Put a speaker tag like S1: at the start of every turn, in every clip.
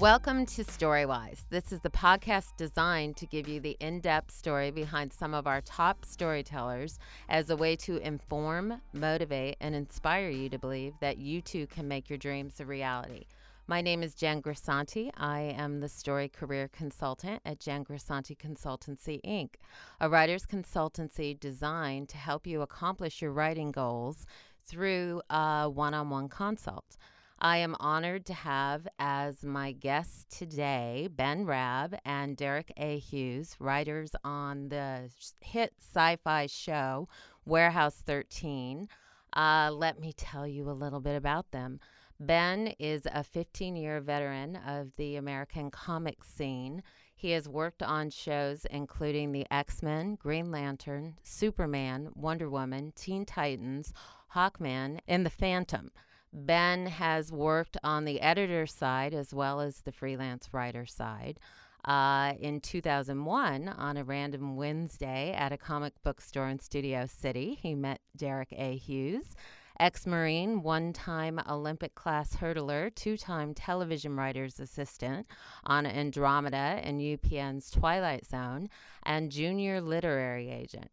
S1: Welcome to Storywise. This is the podcast designed to give you the in depth story behind some of our top storytellers as a way to inform, motivate, and inspire you to believe that you too can make your dreams a reality. My name is Jen Grisanti. I am the story career consultant at Jen Grisanti Consultancy, Inc., a writer's consultancy designed to help you accomplish your writing goals through a one on one consult. I am honored to have as my guests today Ben Raab and Deric A. Hughes, writers on the hit sci fi show Warehouse 13. Uh, let me tell you a little bit about them. Ben is a 15 year veteran of the American comic scene. He has worked on shows including The X Men, Green Lantern, Superman, Wonder Woman, Teen Titans, Hawkman, and The Phantom. Ben has worked on the editor side as well as the freelance writer side. Uh, in 2001, on a random Wednesday at a comic book store in Studio City, he met Deric A. Hughes, ex Marine, one time Olympic class hurdler, two time television writer's assistant on Andromeda and UPN's Twilight Zone, and junior literary agent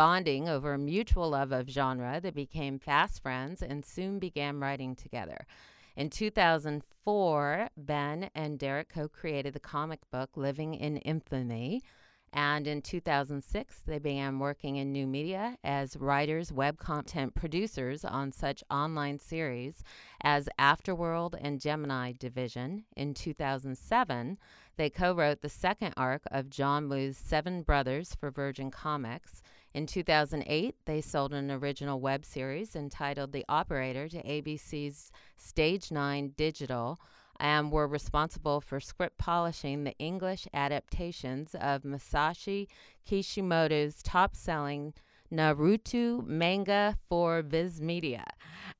S1: bonding over a mutual love of genre they became fast friends and soon began writing together. In 2004, Ben and Deric co created the comic book Living in Infamy. And in 2006, they began working in new media as writers, web content producers on such online series as Afterworld and Gemini Division. In 2007, they co wrote the second arc of John Woo's Seven Brothers for Virgin Comics. In 2008, they sold an original web series entitled The Operator to ABC's Stage 9 Digital and were responsible for script polishing the English adaptations of Masashi Kishimoto's top selling Naruto manga for Viz Media.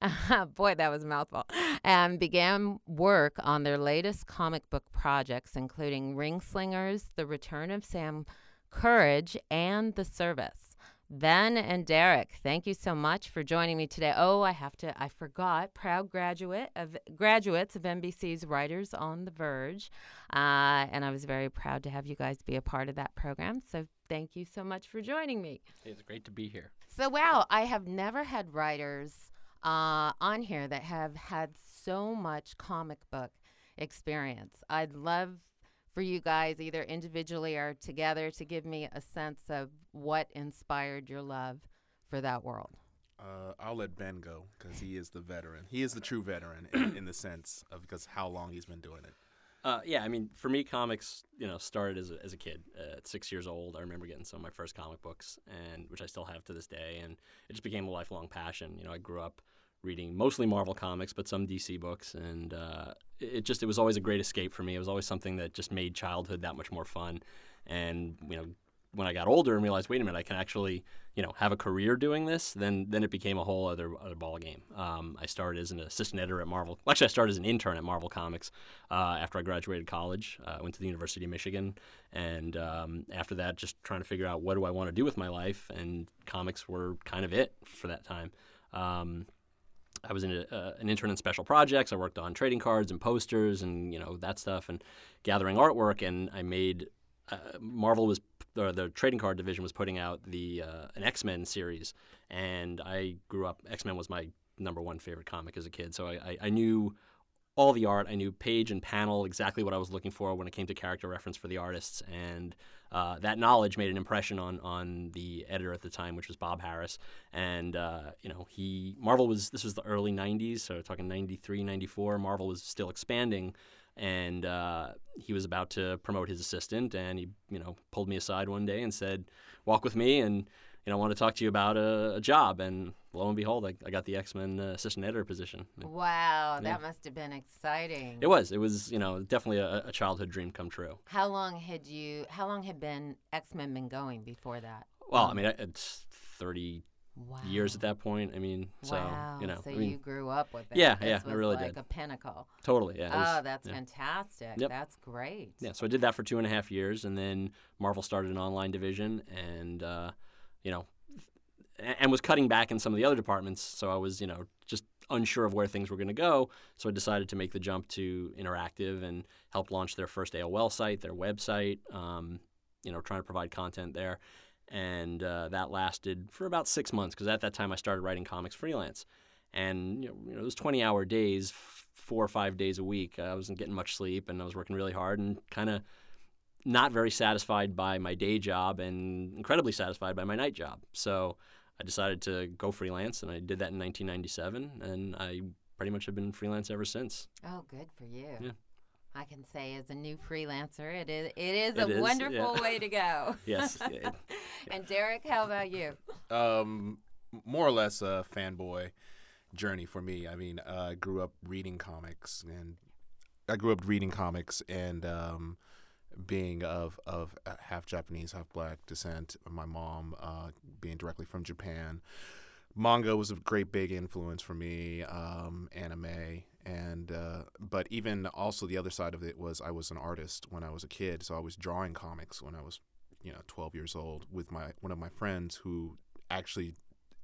S1: Boy, that was a mouthful. And began work on their latest comic book projects, including Ring Slingers, The Return of Sam Courage, and The Service. Ben and Derek, thank you so much for joining me today. Oh, I have to I forgot proud graduate of graduates of NBC's Writers on the Verge. Uh, and I was very proud to have you guys be a part of that program. So thank you so much for joining me.
S2: It's great to be here.
S1: So wow, I have never had writers uh, on here that have had so much comic book experience. I'd love for you guys, either individually or together, to give me a sense of what inspired your love for that world?
S3: Uh, I'll let Ben go because he is the veteran. He is the true veteran in, in the sense of because how long he's been doing it.
S2: Uh, yeah, I mean, for me, comics, you know, started as a, as a kid. Uh, at six years old, I remember getting some of my first comic books, and which I still have to this day, and it just became a lifelong passion. You know, I grew up reading mostly Marvel comics, but some DC books, and uh, it just it was always a great escape for me. It was always something that just made childhood that much more fun. And you know, when I got older and realized, wait a minute, I can actually you know have a career doing this, then then it became a whole other other ball game. Um, I started as an assistant editor at Marvel. Well, actually, I started as an intern at Marvel Comics uh, after I graduated college. Uh, I went to the University of Michigan, and um, after that, just trying to figure out what do I want to do with my life, and comics were kind of it for that time. Um, I was in a, uh, an intern in special projects. I worked on trading cards and posters and you know that stuff and gathering artwork. And I made uh, Marvel was or the trading card division was putting out the uh, an X Men series, and I grew up. X Men was my number one favorite comic as a kid, so I, I, I knew all the art. I knew page and panel exactly what I was looking for when it came to character reference for the artists, and uh, that knowledge made an impression on on the editor at the time, which was Bob Harras. And uh, you know, he Marvel was this was the early '90s, so talking '93, '94. Marvel was still expanding, and uh, he was about to promote his assistant, and he you know pulled me aside one day and said, "Walk with me," and you know, I want to talk to you about a, a job. And lo and behold, I, I got the X Men uh, assistant editor position.
S1: Wow, yeah. that must have been exciting.
S2: It was. It was, you know, definitely a, a childhood dream come true.
S1: How long had you? How long had been X Men been going before that?
S2: Well, I mean, it's thirty wow. years at that point. I mean, so
S1: wow.
S2: you know,
S1: so
S2: I mean,
S1: you grew up with it.
S2: Yeah,
S1: this
S2: yeah, I really
S1: like
S2: did.
S1: a pinnacle.
S2: Totally, yeah.
S1: oh, that's
S2: yeah.
S1: fantastic.
S2: Yep.
S1: That's great.
S2: Yeah, so I did that for two and a half years, and then Marvel started an online division, and uh, you know, and was cutting back in some of the other departments. So I was, you know, just unsure of where things were going to go. So I decided to make the jump to interactive and help launch their first AOL site, their website. Um, you know, trying to provide content there, and uh, that lasted for about six months because at that time I started writing comics freelance, and you know, you know those twenty-hour days, four or five days a week, I wasn't getting much sleep, and I was working really hard and kind of not very satisfied by my day job and incredibly satisfied by my night job. So I decided to go freelance, and I did that in 1997, and I pretty much have been freelance ever since.
S1: Oh, good for you.
S2: Yeah.
S1: I can say as a new freelancer, it is it is
S2: It
S1: a
S2: is,
S1: wonderful
S2: yeah.
S1: way to go.
S2: Yes. it-
S1: and Deric, how about you?
S3: um, more or less a fanboy journey for me. I mean, uh, I grew up reading comics, and I grew up reading comics and um, being of of uh, half Japanese, half black descent. My mom uh, being directly from Japan. Manga was a great big influence for me. Um, anime. And uh, but even also the other side of it was I was an artist when I was a kid, so I was drawing comics when I was you know 12 years old with my one of my friends who actually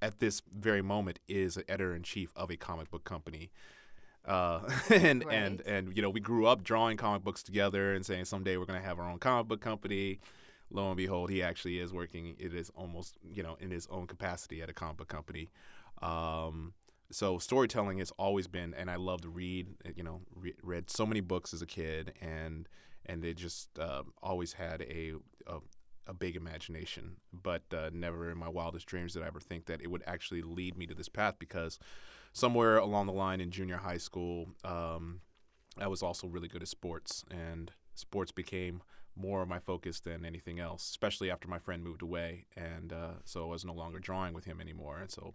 S3: at this very moment is an editor in chief of a comic book company. Uh, and and and you know we grew up drawing comic books together and saying someday we're going to have our own comic book company. Lo and behold, he actually is working. It is almost you know in his own capacity at a comic book company. Um, so storytelling has always been, and I love to read. You know, re- read so many books as a kid, and and they just um always had a, a a big imagination, but uh, never in my wildest dreams did I ever think that it would actually lead me to this path because somewhere along the line in junior high school, um, I was also really good at sports, and sports became more of my focus than anything else, especially after my friend moved away. And uh, so I was no longer drawing with him anymore. And so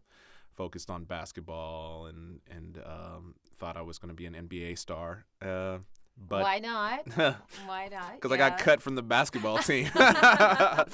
S3: focused on basketball and, and um, thought I was going to be an NBA star. Uh, but
S1: Why not? Why not?
S3: because I got cut from the basketball team. uh,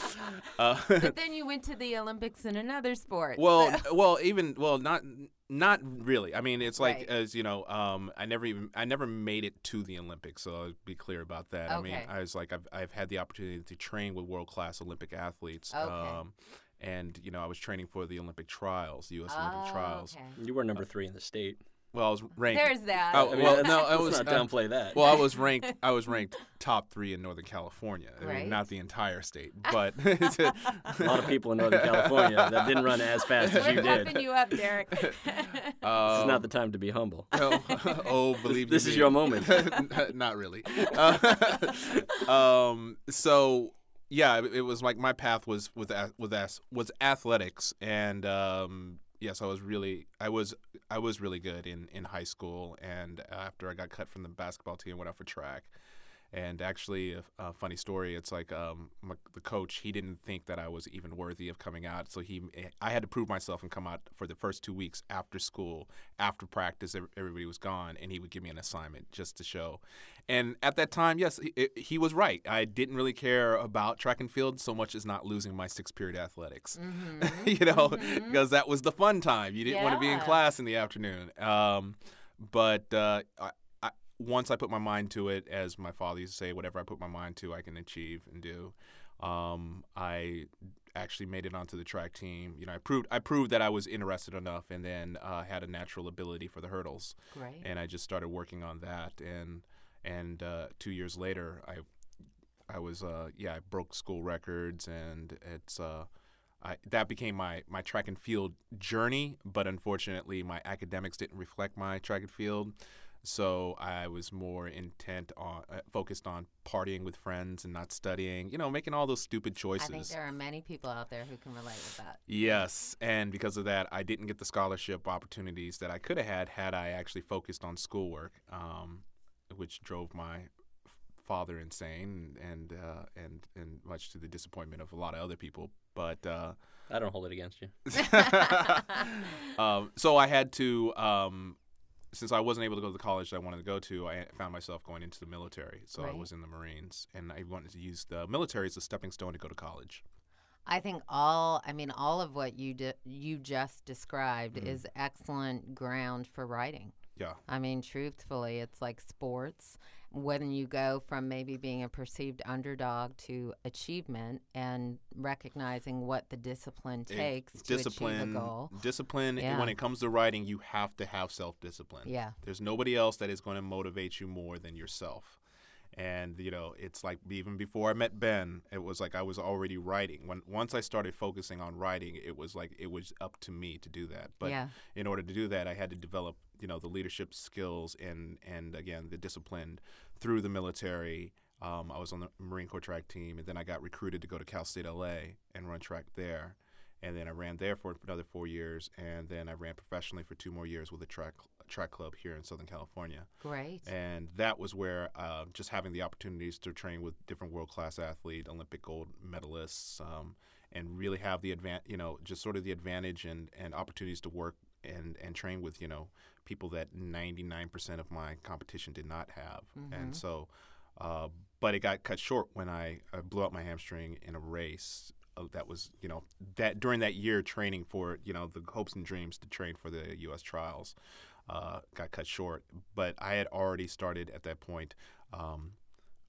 S1: But then you went to the Olympics in another sport.
S3: well,
S1: so-
S3: well, even well, not not really. I mean, it's like
S1: Right.
S3: as you know, um, I never even I never made it to the Olympics, so I'll be clear about that. Okay. I mean, I was like I've I've had the opportunity to train with world class Olympic athletes.
S1: Okay.
S3: Um, and you know, I was training for the Olympic trials, the U.S. Olympic
S1: Oh,
S3: trials.
S1: okay.
S2: you were number three in the state.
S3: Well, I was ranked.
S1: There's that.
S3: Oh,
S2: I mean,
S3: well, no, I was
S2: not
S3: uh,
S2: downplay that.
S3: Well, I was ranked. I was ranked top three in Northern California. I mean,
S1: Right.
S3: not the entire state, but
S2: a lot of people in Northern California that didn't run as fast as
S1: We're
S2: you did.
S1: pumping you up, Deric.
S2: This is not the time to be humble.
S3: oh, oh, believe
S2: this
S3: you
S2: is
S3: me.
S2: your moment.
S3: Not really. Uh, um, so yeah, it, it was like my path was with ath- with ath- was athletics, and um, yes, I was really I was I was really good in in high school, and after I got cut from the basketball team, went out for track. And actually, a, a funny story. It's like um, my, the coach. He didn't think that I was even worthy of coming out, so he. I had to prove myself and come out for the first two weeks after school, after practice. Everybody was gone, and he would give me an assignment just to show. And at that time, yes, he, it- he was right. I didn't really care about track and field so much as not losing my sixth period athletics.
S1: Mhm.
S3: you know, because that was the fun time. You didn't want to be in class in the afternoon. Um, but uh, once I put my mind to it, as my father used to say, whatever I put my mind to, I can achieve and do. Um, I actually made it onto the track team. You know, I proved I proved that I was interested enough, and then uh, had a natural ability for the hurdles
S1: Great.
S3: and I just started working on that. And and uh, two years later, I I was uh, yeah I broke school records, and it's uh, I, that became my my track and field journey. But unfortunately, my academics didn't reflect my track and field. So I was more intent on, uh, focused on partying with friends and not studying. You know, making all those stupid choices.
S1: I
S3: choices.
S1: think there are many people out there who can relate with that.
S3: Yes, and because of that, I didn't get the scholarship opportunities that I could have had had I actually focused on schoolwork, um, which drove my father insane, and uh, and and much to the disappointment of a lot of other people. But uh,
S2: I don't hold it against you.
S3: um, so I had to, um, since I wasn't able to go to the college that I wanted to go to, I found myself going into the military. So I was in the Marines, and I wanted to use the military as a stepping stone to go to college.
S1: I think all I mean all of what you di- you just described
S3: Mhm.
S1: is excellent ground for writing.
S3: Yeah.
S1: I mean, truthfully, it's like sports when you go from maybe being a perceived underdog to achievement and recognizing what the discipline
S3: It-
S1: takes to
S3: discipline,
S1: achieve a goal.
S3: discipline.
S1: Yeah.
S3: When it comes to writing, you have to have self discipline.
S1: Yeah.
S3: There's nobody else that is going to motivate you more than yourself. And you know, it's like even before I met Ben, it was like I was already writing. When once I started focusing on writing, it was like it was up to me to do that. But
S1: Yeah.
S3: in order to do that, I had to develop, you know, the leadership skills and and again the discipline through the military. Um, I was on the Marine Corps track team, and then I got recruited to go to Cal State LA and run track there. And then I ran there for another four years, and then I ran professionally for two more years with a track track club here in Southern California.
S1: Great.
S3: And that was where uh, just having the opportunities to train with different world class athlete, Olympic gold medalists, um, and really have the advan- you know, just sort of the advantage and, and opportunities to work and, and train with, you know, people that 99% of my competition did not have. And so, uh, but it got cut short when I, I blew out my hamstring in a race. uh, That was, you know, that during that year training for, you know, the hopes and dreams to train for the U.S. trials uh, got cut short. But I had already started at that point um,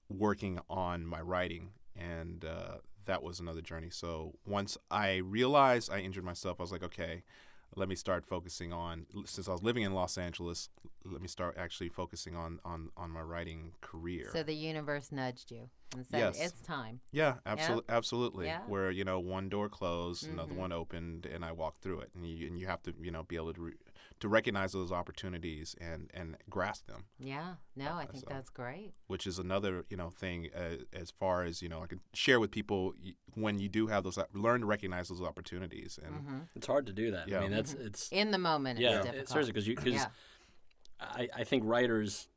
S3: working on my writing, and uh, that was another journey. So once I realized I injured myself, I was like, okay, let me start focusing on. Since I was living in Los Angeles, let me start actually focusing on on on my writing career.
S1: So the universe nudged you and said,
S3: Yes.
S1: "It's time."
S3: Yeah, absolutely, absolutely.
S1: Yeah.
S3: Where you know one door closed, another
S1: Mhm.
S3: one opened, and I walked through it. And you and you have to you know be able to re- to recognize those opportunities and and grasp them,
S1: Yeah. No, I think
S3: so-
S1: that's great.
S3: which is another you know thing uh, as far as you know I can share with people when you do have those learn to recognize those opportunities and
S1: hmm
S2: It's hard to do that.
S3: Yeah.
S2: I mean, that's it's
S1: In the moment,
S2: yeah,
S1: it's
S2: it-
S1: difficult.
S2: seriously because you because
S1: Yeah.
S2: I, I think writers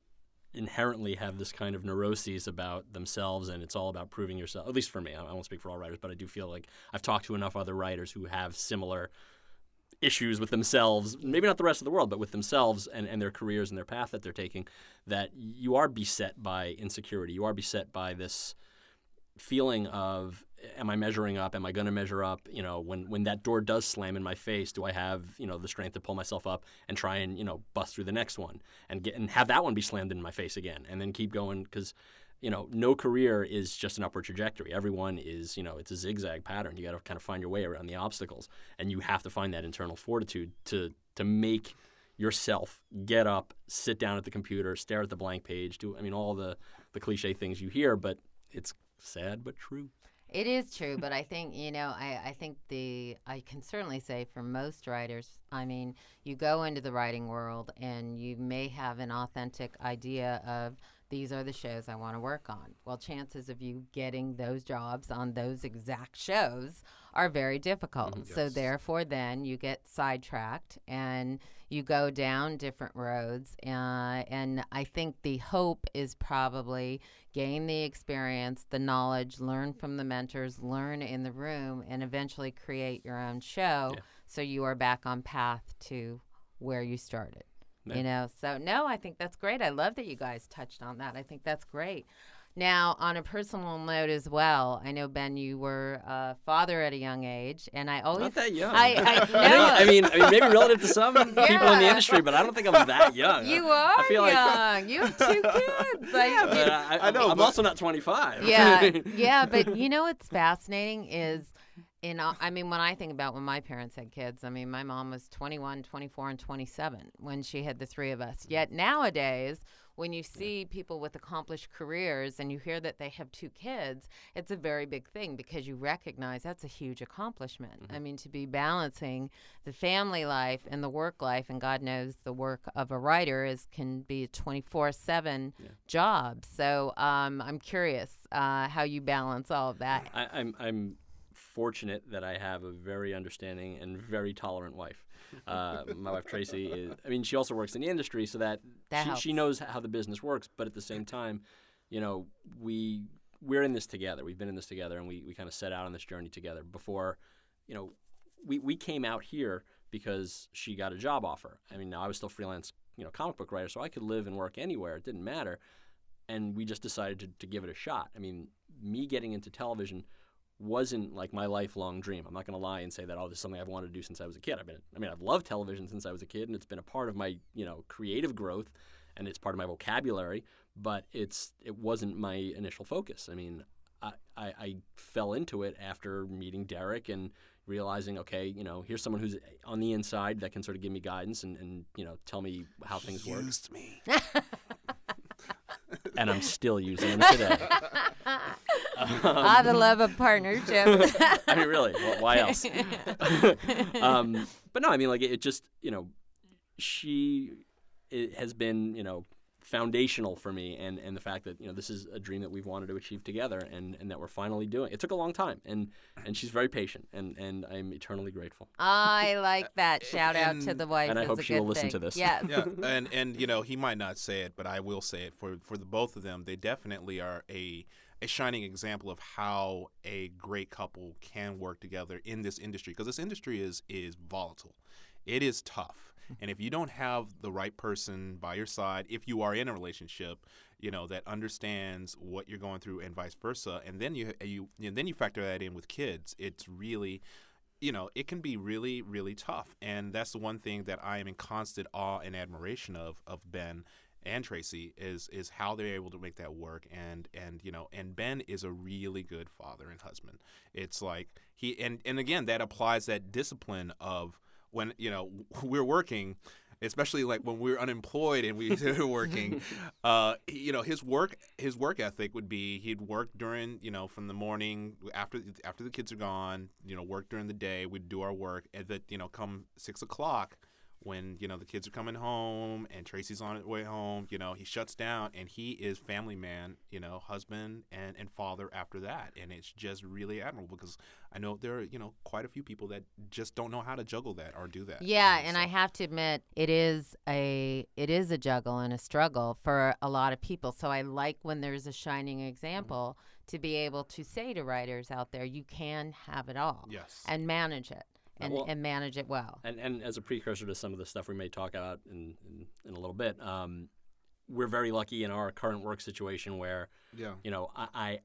S2: inherently have this kind of neuroses about themselves and it's all about proving yourself at least for me I, I won't speak for all writers but i do feel like i've talked to enough other writers who have similar issues with themselves maybe not the rest of the world but with themselves and, and their careers and their path that they're taking that you are beset by insecurity you are beset by this feeling of am I measuring up? Am I going to measure up? You know, when when that door does slam in my face, do I have you know the strength to pull myself up and try and you know bust through the next one and get and have that one be slammed in my face again and then keep going because you know no career is just an upward trajectory. Everyone is you know it's a zigzag pattern. You got to kind of find your way around the obstacles and you have to find that internal fortitude to to make yourself get up, sit down at the computer, stare at the blank page, do I mean all the the cliche things you hear, but it's sad but true.
S1: It is true, but I think you know, I, I think the I can certainly say for most writers, I mean, you go into the writing world and you may have an authentic idea of these are the shows I want to work on. Well, chances of you getting those jobs on those exact shows are very difficult. So
S3: Yes.
S1: therefore, then you get sidetracked and you go down different roads. Uh, and I think the hope is probably gain the experience, the knowledge, learn from the mentors, learn in the room, and eventually create your own show.
S2: Yeah.
S1: So you are back on path to where you started.
S2: Yeah.
S1: You know, so no, I think that's great. I love that you guys touched on that. I think that's great. Now, on a personal note as well, I know Ben, you were a father at a young age, and I always
S2: Not that young.
S1: I- I
S2: think-
S1: know.
S2: I mean, I mean, maybe relative to some people in the industry, but I don't think I'm that young.
S1: you are
S2: I feel like-
S1: young. you have two kids. I,
S2: But I,
S3: I know,
S2: I'm
S3: but-
S2: also not 25.
S1: yeah, yeah, but you know what's fascinating is in I mean when I think about when my parents had kids, I mean my mom was 21, 24 and 27 when she had the three of us. Yet nowadays when you see people with accomplished careers and you hear that they have two kids, it's a very big thing because you recognize that's a huge accomplishment. I mean, to be balancing the family life and the work life, and God knows the work of a writer is can be a 24 7 job. So um, I'm curious uh, how you balance all of that.
S2: I, I'm I'm fortunate that I have a very understanding and very tolerant wife. Uh, my wife Tracy is. I mean, she also works in the industry, so that,
S1: That
S2: she, she knows how the business works. But at the same time, you know, we we're in this together. We've been in this together, and we, we kind of set out on this journey together. Before, you know, we we came out here because she got a job offer. I mean, I was still freelance, you know, comic book writer, so I could live and work anywhere. It didn't matter and we just decided to, to give it a shot. I mean, me getting into television wasn't like my lifelong dream. I'm not going to lie and say that oh, this is something I've wanted to do since I was a kid. I've been, I mean, I've loved television since I was a kid, and it's been a part of my, you know, creative growth and it's part of my vocabulary, but it's it wasn't my initial focus. I mean, I, I, I fell into it after meeting Deric and realizing, okay, you know, here's someone who's on the inside that can sort of give me guidance and, and you know, tell me how things work.
S3: Used me.
S2: And I'm still using them today.
S1: ah, the love of partnership.
S2: I mean, really, wh- why else? um, but no, I mean, like it, it just, you know, she it has been, you know, foundational for me, and and the fact that you know this is a dream that we've wanted to achieve together, and and that we're finally doing. It took a long time, and and she's very patient, and and I'm eternally grateful.
S1: I like that. Shout out to the wife.
S2: and I hope
S1: a
S2: she will
S1: good
S2: listen to this.
S1: Yes.
S3: yeah, and and you know he might not say it, but I will say it for for the both of them. They definitely are a a shining example of how a great couple can work together in this industry because this industry is is volatile. It is tough. Hmm. And if you don't have the right person by your side, if you are in a relationship, you know that understands what you're going through and vice versa, and then you you and then you factor that in with kids, it's really you know, it can be really, really tough. And that's the one thing that I am in constant awe and admiration of of Ben and Tracy is is how they're able to make that work and and you know and Ben is a really good father and husband. It's like he and and again that applies that discipline of when you know we're working especially like when we're unemployed and we were working uh you know his work his work ethic would be he'd work during you know from the morning after after the kids are gone you know work during the day we'd do our work and that you know come six o'clock when you know the kids are coming home and Tracy's on his way home, you know he shuts down and he is family man, you know husband and and father after that, and it's just really admirable because I know there are you know quite a few people that just don't know how to juggle that or do that.
S1: Yeah,
S3: you know,
S1: and
S3: so.
S1: I have to admit it is a it is a juggle and a struggle for a lot of people. So I like when there's a shining mm-hmm. example to be able to say to writers out there, you can have it all
S3: yes,
S1: and manage it and,
S2: well-
S1: and manage it well.
S2: And and as a precursor to some of the stuff we may talk about in in, in a little bit, um, we're very lucky in our current work situation where
S3: yeah,
S2: you know I, I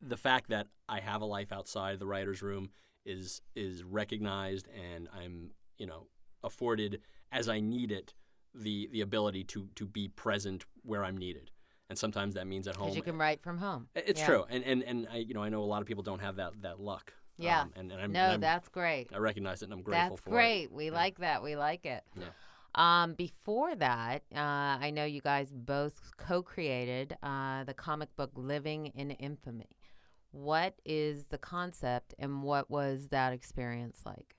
S2: the fact that I have a life outside the writers' room is is recognized, and I'm you know afforded as I need it the the ability to to be present where I'm needed. And sometimes that means at home.
S1: Because you can write from home.
S2: It's
S1: Yeah.
S2: true, and and and I you know I know a lot of people don't have that that luck.
S1: Yeah.
S2: Um, and, and I'm,
S1: No,
S2: and I'm-
S1: that's great.
S2: I recognize it, and I'm grateful
S1: That's
S2: for
S1: great.
S2: it.
S1: We
S2: Yeah.
S1: like that. We like it.
S2: Yeah.
S1: Um, before that, uh, I know you guys both co-created uh, the comic book "Living in Infamy." What is the concept, and what was that experience like?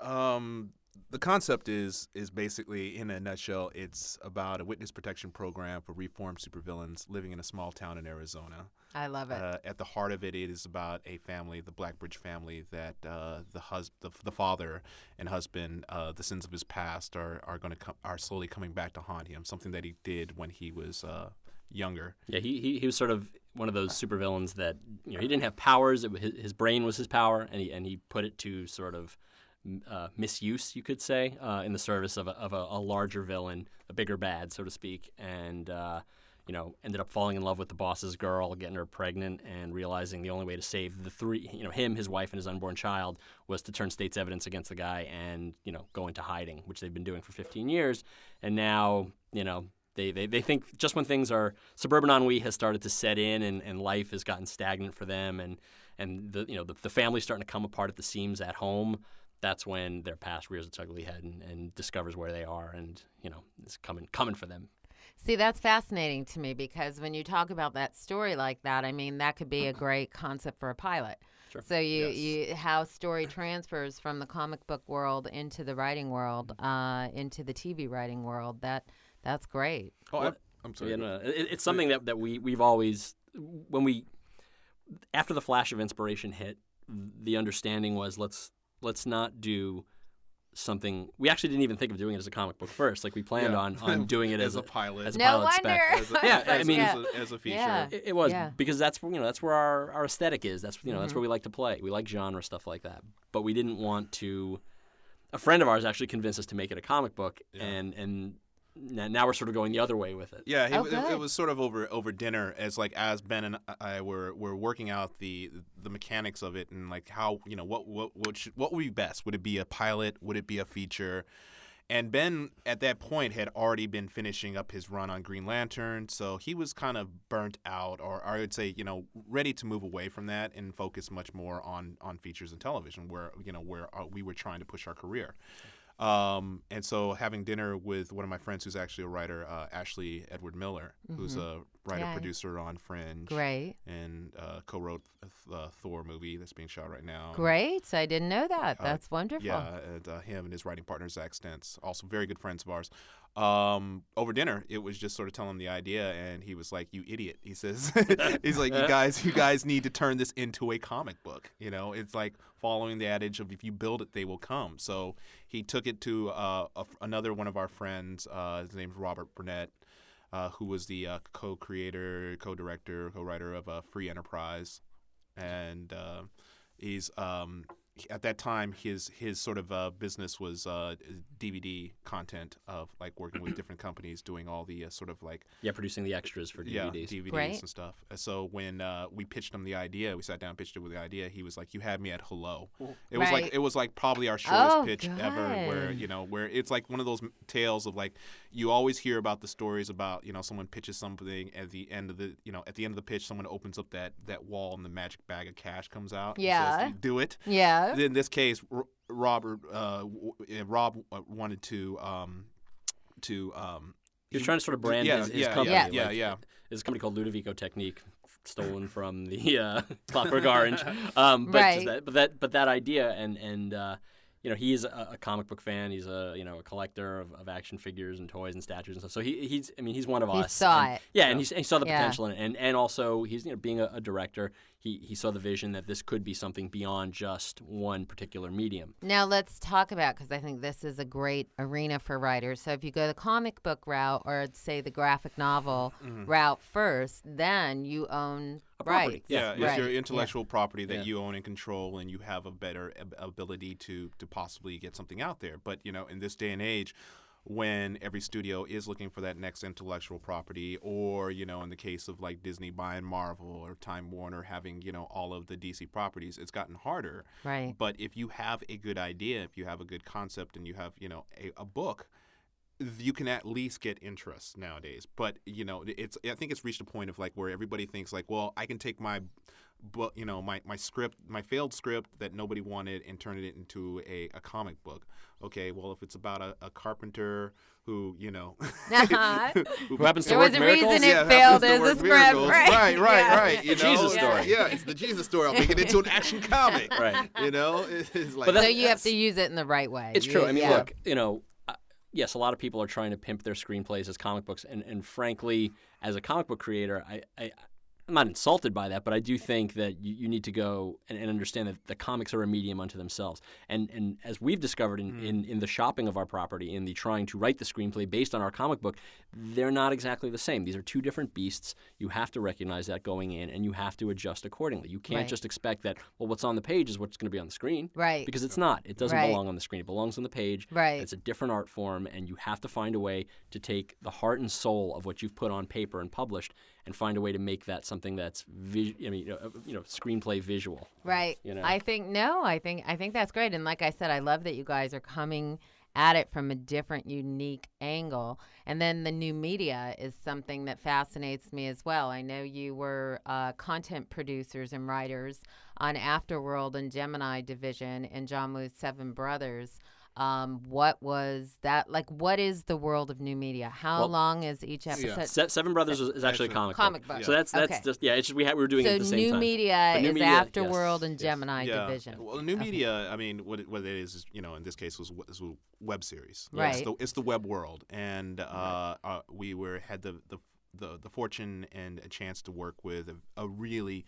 S3: Um, the concept is is basically in a nutshell, it's about a witness protection program for reformed supervillains living in a small town in Arizona.
S1: I love it.
S3: Uh, at the heart of it, it is about a family, the Blackbridge family, that uh, the hus- the, the father and husband, uh, the sins of his past are are going to com- are slowly coming back to haunt him. Something that he did when he was uh, younger.
S2: Yeah, he, he he was sort of one of those supervillains that you know he didn't have powers. It, wa- his, his brain was his power, and he and he put it to sort of m- uh, misuse, you could say, uh, in the service of a, of a, a larger villain, a bigger bad, so to speak, and. Uh, you know, ended up falling in love with the boss's girl, getting her pregnant, and realizing the only way to save the three, you know, him, his wife, and his unborn child was to turn state's evidence against the guy and, you know, go into hiding, which they've been doing for 15 years. And now, you know, they, they, they think just when things are suburban ennui has started to set in and, and life has gotten stagnant for them and and the you know the, the family's starting to come apart at the seams at home that's when their past rears its ugly head and, and discovers where they are and you know is coming coming for them
S1: See, that's fascinating to me because when you talk about that story like that, I mean, that could be a great concept for a pilot.
S2: Sure.
S1: So you,
S3: Yes.
S1: you how story transfers from the comic book world into the writing world, uh, into the TV writing world. That that's great.
S3: Oh,
S2: Well,
S3: I, am sorry.
S2: Yeah, no, it, it's something that, that we we've always when we after the flash of inspiration hit, the understanding was let's let's not do something. We actually didn't even think of doing it as a comic book first. Like we planned
S3: Yeah.
S2: on on doing it
S3: as,
S2: as,
S3: a pilot.
S2: as a
S1: No
S2: pilot spec.
S1: wonder.
S3: as a,
S2: Yeah,
S3: as,
S2: I mean-
S3: as, a, as a feature.
S1: Yeah.
S2: It, it was
S1: Yeah.
S2: because that's you know that's where our, our aesthetic is. That's you know that's
S1: Mhm.
S2: where we like to play. We like genre stuff like that. But we didn't want to. A friend of ours actually convinced us to make it a comic book,
S3: Yeah.
S2: and and n- now we're sort of going the other way with it.
S3: Yeah, it,
S1: Oh,
S3: it- it was sort of over over dinner as like as Ben and I were were working out the the mechanics of it and like how you know what what what should, what would be best? Would it be a pilot? Would it be a feature? And Ben, at that point, had already been finishing up his run on Green Lantern, so he was kind of burnt out, or I would say, you know, ready to move away from that and focus much more on on features and television, where you know where uh, we were trying to push our career. Um, and so having dinner with one of my friends who's actually a writer, uh, Ashley Edward Miller, who's a writer
S1: Yeah.
S3: producer on Fringe,
S1: Great.
S3: and uh, co-wrote the uh, Thor movie that's being shot right now.
S1: Great. I didn't know that.
S3: Uh,
S1: That's wonderful.
S3: Yeah, and uh, him and his writing partner Zach Stentz, also very good friends of ours. Um, over dinner, it was just sort of telling him the idea, and he was like, "You idiot!" He says, "He's like, you guys, you guys need to turn this into a comic book. You know, it's like following the adage of if you build it, they will come." So he took it to uh, a, another one of our friends. Uh, his name's Robert Burnett. Uh, who was the uh, co-creator, co-director, co-writer of uh, Free Enterprise, and uh, he's um, at that time his his sort of uh, business was uh, DVD content of like working with different companies doing all the uh, sort of like
S2: Yeah, producing the extras for
S3: yeah
S2: DVDs.
S3: DVDs and stuff. So when uh, we pitched him the idea, we sat down and pitched it with the idea. He was like, "You had me at hello." It was like it was like probably our shortest
S1: Oh,
S3: pitch ever. Where you know where it's like one of those tales of like you always hear about the stories about you know someone pitches something at the end of the you know at the end of the pitch someone opens up that that wall and the magic bag of cash comes out. and says,
S1: Yeah.
S3: Do it.
S1: Yeah.
S3: In this case, Robert uh, uh, Rob uh, wanted to um, to um,
S2: He was trying to sort of brand
S3: yeah,
S2: his, his
S3: yeah,
S2: company.
S3: yeah,
S2: like,
S3: yeah, yeah.
S2: There's a company called Ludovico Technique, stolen from the uh, Clockwork Orange. Um, but
S1: Right.
S2: that, but that, but that idea, and and uh, you know, he's a, a comic book fan. He's a you know a collector of, of action figures and toys and statues and stuff. So he, he's, I mean, he's one of
S1: He
S2: us.
S1: saw
S2: and-
S1: it.
S2: Yeah, and he, he saw the
S1: Yeah.
S2: potential in it, and and also he's you know being a, a director, he he saw the vision that this could be something beyond just one particular medium.
S1: Now let's talk about because I think this is a great arena for writers. So if you go the comic book route or say the graphic novel mm-hmm. route first, then you own
S2: A property,
S1: rights.
S3: Yeah, it's
S1: Right.
S3: your intellectual property that
S2: Yeah.
S3: you own and control, and you have a better ab- ability to to possibly get something out there. But you know, in this day and age, when every studio is looking for that next intellectual property, or you know, in the case of like Disney buying Marvel or Time Warner having you know all of the DC properties, it's gotten harder.
S1: Right.
S3: But if you have a good idea, if you have a good concept, and you have you know a, a book, you can at least get interest nowadays. But you know, it's I think it's reached a point of like where everybody thinks like, well, I can take my book, you know, my, my script, my failed script that nobody wanted, and turn it into a, a comic book. Okay, well, if it's about a, a carpenter who, you know,
S1: Uh-huh.
S2: Who happens to
S1: There
S2: work
S1: was a
S2: miracles?
S1: reason it
S3: yeah,
S1: failed
S3: happens to
S1: as a
S3: work
S1: script,
S3: miracles.
S1: right?
S3: right, right,
S1: Yeah.
S3: right. You know?
S2: Jesus story.
S3: Yeah, it's the Jesus story. I'll make it into an action comic.
S2: Right.
S3: You know, it's like
S2: But that-
S1: so you have to use it in the right way.
S2: It's
S1: You-
S2: true. I mean,
S1: yeah.
S2: look, you know, uh, yes, a lot of people are trying to pimp their screenplays as comic books, and, and frankly, as a comic book creator, I, I I'm not insulted by that, but I do think that you, you need to go and, and understand that the comics are a medium unto themselves. And and as we've discovered in, in, mm. in the shopping of our property, in the trying to write the screenplay based on our comic book, they're not exactly the same. These are two different beasts. You have to recognize that going in, and you have to adjust accordingly. You can't
S1: Right.
S2: just expect that, well, what's on the page is what's going to be on the screen.
S1: Right.
S2: Because it's not. It doesn't
S1: Right.
S2: belong on the screen. It belongs on the page.
S1: Right.
S2: It's a different art form, and you have to find a way to take the heart and soul of what you've put on paper and published, and find a way to make that something that's, vis- I mean, you know, you know, screenplay visual.
S1: Right.
S2: you know.
S1: I think no, I think I think that's great. And like I said, I love that you guys are coming at it from a different unique angle. And then the new media is something that fascinates me as well. I know you were uh, content producers and writers on Afterworld and Gemini Division and John Woo's Seven Brothers. Um, what was that like? What is the world of new media? How
S2: Well-
S1: long is each episode?
S2: Se- Seven Brothers is, is actually a comic,
S1: Comic book.
S2: So that's that's
S1: Okay.
S2: just yeah. It's just we had we were doing it
S1: So
S2: at the same
S1: new
S2: time.
S1: media
S2: But new
S1: is
S2: media, yes,
S1: Afterworld and
S2: yes.
S1: Gemini
S3: yeah.
S1: Division.
S3: Well, new
S1: Okay.
S3: media. I mean, what it, what it is is you know, in this case was, was web series.
S1: Right.
S3: It's the, it's the web world, and uh, uh, we were had the, the the the fortune and a chance to work with a, a really.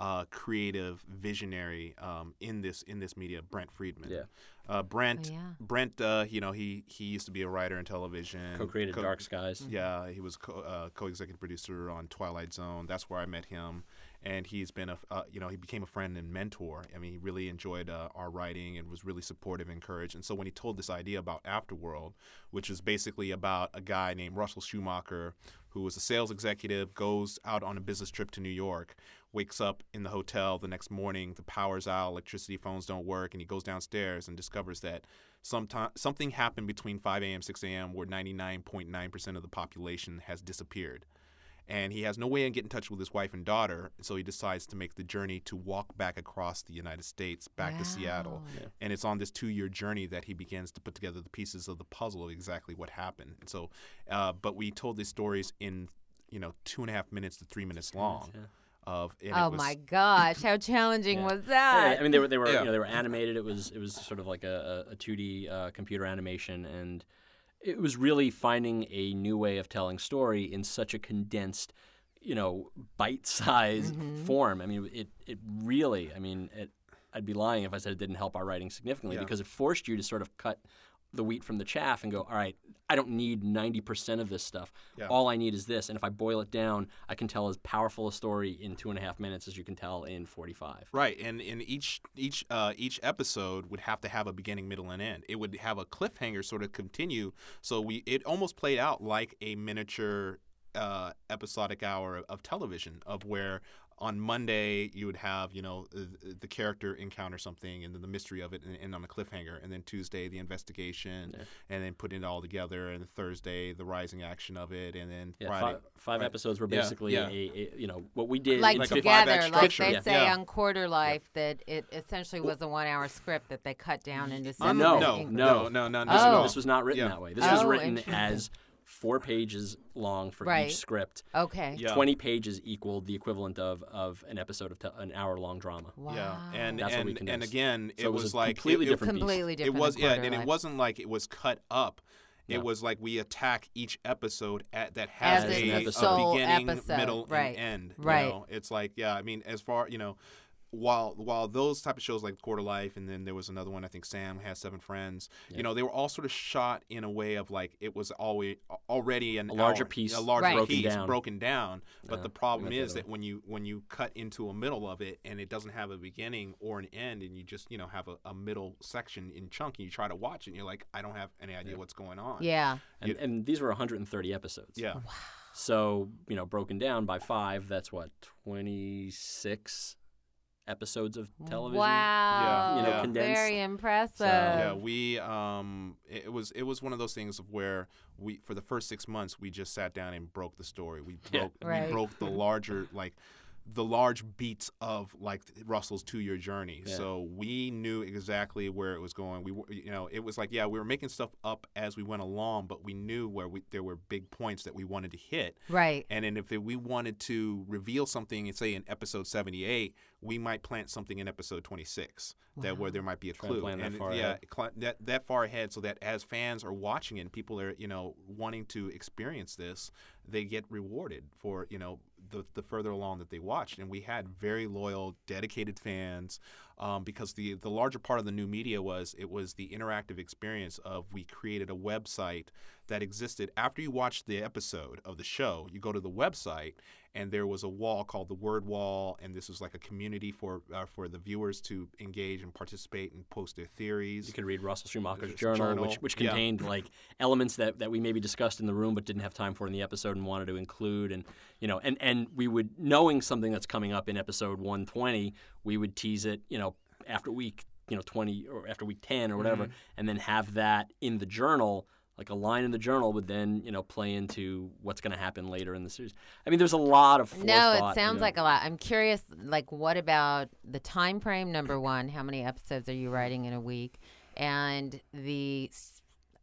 S3: Uh, creative visionary um, in this in this media, Brent Friedman.
S2: Yeah.
S3: Uh, Brent.
S1: Oh, yeah.
S3: Brent. Uh, you know, he he used to be a writer in television.
S2: Co-created
S3: co-
S2: Dark Skies.
S3: yeah, he was co- uh, co-executive producer on Twilight Zone. That's where I met him, and he's been a uh, you know he became a friend and mentor. I mean, he really enjoyed uh, our writing and was really supportive, and encouraged. And so when he told this idea about Afterworld, which is basically about a guy named Russell Schumacher who was a sales executive, goes out on a business trip to New York, wakes up in the hotel the next morning, the power's out, electricity, phones don't work, and he goes downstairs and discovers that sometime, something happened between 5 a.m. 6 a.m. where 99.9% of the population has disappeared. And he has no way to get in touch with his wife and daughter, so he decides to make the journey to walk back across the United States, back to Seattle.
S1: Wow.
S3: And it's on this two-year journey that he begins to put together the pieces of the puzzle of exactly what happened. And so, uh, but we told these stories in, you know, two and a half minutes to three minutes long.
S2: yeah.
S3: Of and it
S1: Oh
S3: was-
S1: my gosh, how challenging
S2: Yeah.
S1: was
S2: Yeah,
S1: that?
S2: I mean, they were they were
S3: Yeah.
S2: you know they were animated. It was it was sort of like a, a 2D uh, computer animation, and it was really finding a new way of telling story in such a condensed, you know, bite-sized
S1: Mm-hmm.
S2: form. I mean, it it really. I mean, it, I'd be lying if I said it didn't help our writing significantly
S3: Yeah.
S2: because it forced you to sort of cut the wheat from the chaff and go, all right, I don't need 90% of this stuff.
S3: Yeah.
S2: All I need is this. And if I boil it down, I can tell as powerful a story in two and a half minutes as you can tell in 45.
S3: Right, and in each each uh, each episode would have to have a beginning, middle, and end. It would have a cliffhanger sort of continue. So we it almost played out like a miniature uh, episodic hour of television, of where on Monday you would have you know the, the character encounter something and then the mystery of it and end on a cliffhanger, and then Tuesday the investigation, and then putting it all together, and Thursday the rising action of it, and then
S2: Yeah,
S3: Friday.
S2: five, five
S3: right.
S2: episoage were basically
S3: yeah.
S2: A, a you know what we did
S1: like,
S3: like a
S2: in
S1: together,
S3: five-act
S1: like
S3: structure.
S1: they say
S3: Yeah.
S1: on Quarter Life, that it essentially was a one-hour script that they cut down into
S3: Uh,
S1: seven.
S2: no,
S3: no, no, no, no, no,
S2: This,
S1: Oh.
S2: this was not written
S3: Yeah.
S2: that way. This was
S1: Oh,
S2: written as four pages long for
S1: Right.
S2: each script.
S1: Okay.
S3: Yeah.
S2: Twenty pages equaled the equivalent of, of an episode of te- an hour long drama.
S1: Wow.
S3: Yeah, and
S2: That's what we
S3: and, and again,
S2: So
S3: it
S2: it was
S3: was like
S2: completely
S3: it, it-
S2: different piece.
S1: completely
S3: It was
S1: than
S3: yeah,
S1: Quarter
S3: and it
S1: Life.
S3: wasn't like it was cut up. It
S2: No.
S3: was like we attack each episode at, that
S1: As
S3: has
S2: its
S3: a, a beginning,
S1: episode,
S3: middle,
S1: right,
S3: and end. you
S1: right.
S3: know? It's like yeah, I mean, as far you know, while while those type of shows like Quarter Life, and then there was another one I think Sam has Seven Friends. You know, they were all sort of shot in a way of like it was always already an
S2: A larger
S3: hour-
S2: piece
S3: a larger
S1: Right.
S2: broken
S3: piece
S2: down.
S3: broken down. But
S2: Yeah,
S3: the problem is
S2: other
S3: that when you when you cut into a middle of it and it doesn't have a beginning or an end, and you just you know have a, a middle section in chunk, and you try to watch it, and you're like, I don't have any idea what's going on.
S1: Yeah.
S2: And, and these were 130 episodes.
S3: Yeah.
S2: So you know, broken down by five, that's what 26 episodes of television.
S1: Wow. Yeah.
S3: You know,
S1: Very
S2: condensed.
S1: impressive.
S2: So-
S3: Yeah, we um, it it was it was one of those things of where we for the first six months we just sat down and broke the story. We
S2: Yeah.
S3: broke
S1: Right.
S3: we broke the larger like the large beats of like Russell's two year journey.
S2: Yeah.
S3: So we knew exactly where it was going. We were you know it was like yeah we were making stuff up as we went along, but we knew where we there were big points that we wanted to hit.
S1: Right.
S3: And then if we wanted to reveal something, and say in episode 78, we might plant something in episode 26 that where there might be a
S2: Try
S3: clue.
S2: that
S3: and
S2: far
S3: yeah,
S2: ahead.
S3: cl- that that far ahead, so that as fans are watching it, and people are you know wanting to experience this, they get rewarded for you know the the further along that they watched. And we had very loyal, dedicated fans. Um, because the the larger part of the new media was it was the interactive experience of we created a website that existed after you watched the episode of the show you go to the website and there was a wall called the word wall and this was like a community for uh, for the viewers to engage and participate and post their theories
S2: You could read Russell Schumacher's journal,
S3: journal,
S2: which which
S3: yeah.
S2: contained like elements that, that we maybe discussed in the room but didn't have time for in the episode and wanted to include and you know and, and we would knowing something that's coming up in episode 120 we would tease it you know after week you know 20 or after week 10 or whatever
S3: Mm-hmm.
S2: and then have that in the journal like a line in the journal would then you know play into what's going to happen later in the series I mean there's a lot of
S1: No, it sounds
S2: you know.
S1: like a lot. I'm curious, like, what about the time frame? Number one, how many episodes are you writing in a week? And the,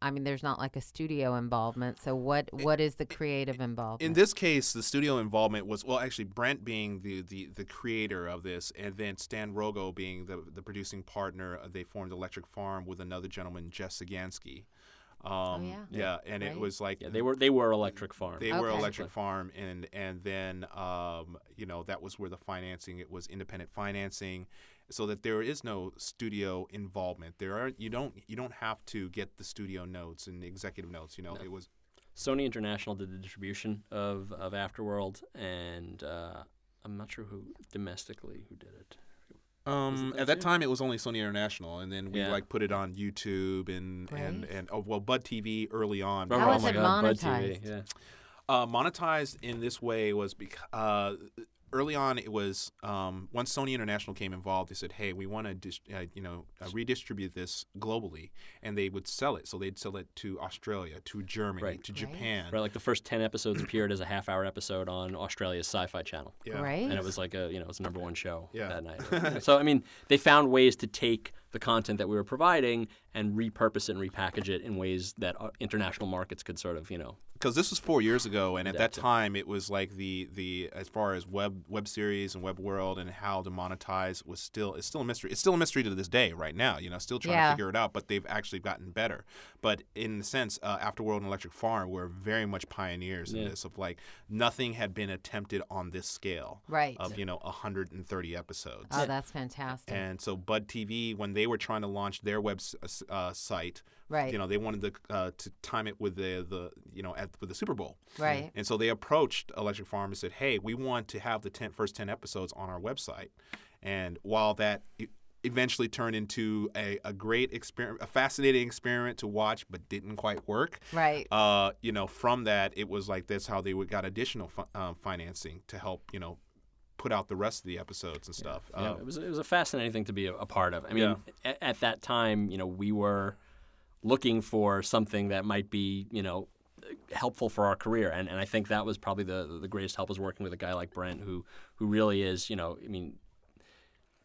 S1: I mean, there's not like a studio involvement. So what what is the creative involvement?
S3: in this case the studio involvement was well actually brent being the, the, the creator of this and then stan Rogow being the, the producing partner uh, they formed electric farm with another gentleman jeff Sagansky. Um,
S1: Oh, yeah.
S3: and
S1: Right.
S3: it was like
S2: yeah, they were they were Electric Farm
S3: They were Electric Farm, and and then um, you know that was where the financing it was independent financing, so that there is no studio involvement. There are you don't you don't have to get the studio notes and executive notes. You know it was
S2: Sony International did the distribution of, of Afterworld, and uh, I'm not sure who domestically who did it.
S3: Um, at that
S2: too?
S3: time it was only Sony International, and then we
S2: Yeah.
S3: like put it on YouTube and and and oh, well Bud TV early on.
S1: How
S2: oh
S1: was
S2: my
S1: it
S2: God, Bud
S1: monetized?
S2: TV, yeah.
S3: Uh, monetized in this way was because uh, early on it was um, once Sony International came involved, they said, "Hey, we want to dis- uh, you know uh, redistribute this globally," and they would sell it. So they'd sell it to Australia, to Germany,
S2: Right.
S3: to
S1: Right.
S3: Japan.
S2: Right, like the first ten episodes appeared as a half-hour episode on Australia's Sci-Fi Channel,
S3: Yeah.
S1: Great.
S2: and it was like a you know it was the number one show
S3: Yeah.
S2: that night. so I mean, they found ways to take the content that we were providing and repurpose it and repackage it in ways that uh, international markets could sort of you know
S3: because this was four years ago, and at that time, it was like the the as far as web web series and web world and how to monetize was still it's still a mystery. It's still a mystery to this day, right now. You know, still trying
S1: Yeah.
S3: to figure it out. But they've actually gotten better. But in the sense, uh, Afterworld and Electric Farm were very much pioneers in this. Of like nothing had been attempted on this scale
S1: Right.
S3: of you know 130 episodes.
S1: Oh, that's fantastic.
S3: And so Bud TV, when they were trying to launch their web s- uh, site,
S1: Right.
S3: you know, they wanted to uh, to time it with the the you know at with the Super Bowl.
S1: right.
S3: And so they approached Electric Farm and said, "Hey, we want to have the 10, first ten episodes on our website." And while that eventually turned into a, a great experiment, a fascinating experiment to watch, but didn't quite work.
S1: Right.
S3: Uh, you know, from that, it was like that's how they would got additional fi- um, financing to help, you know, put out the rest of the episodes and stuff.
S2: Yeah,
S3: Uh,
S2: it was it was a fascinating thing to be a, a part of. I mean, at, at that time, you know, we were looking for something that might be, you know, helpful for our career, and, and I think that was probably the the greatest help was working with a guy like Brent, who who really is, you know, I mean.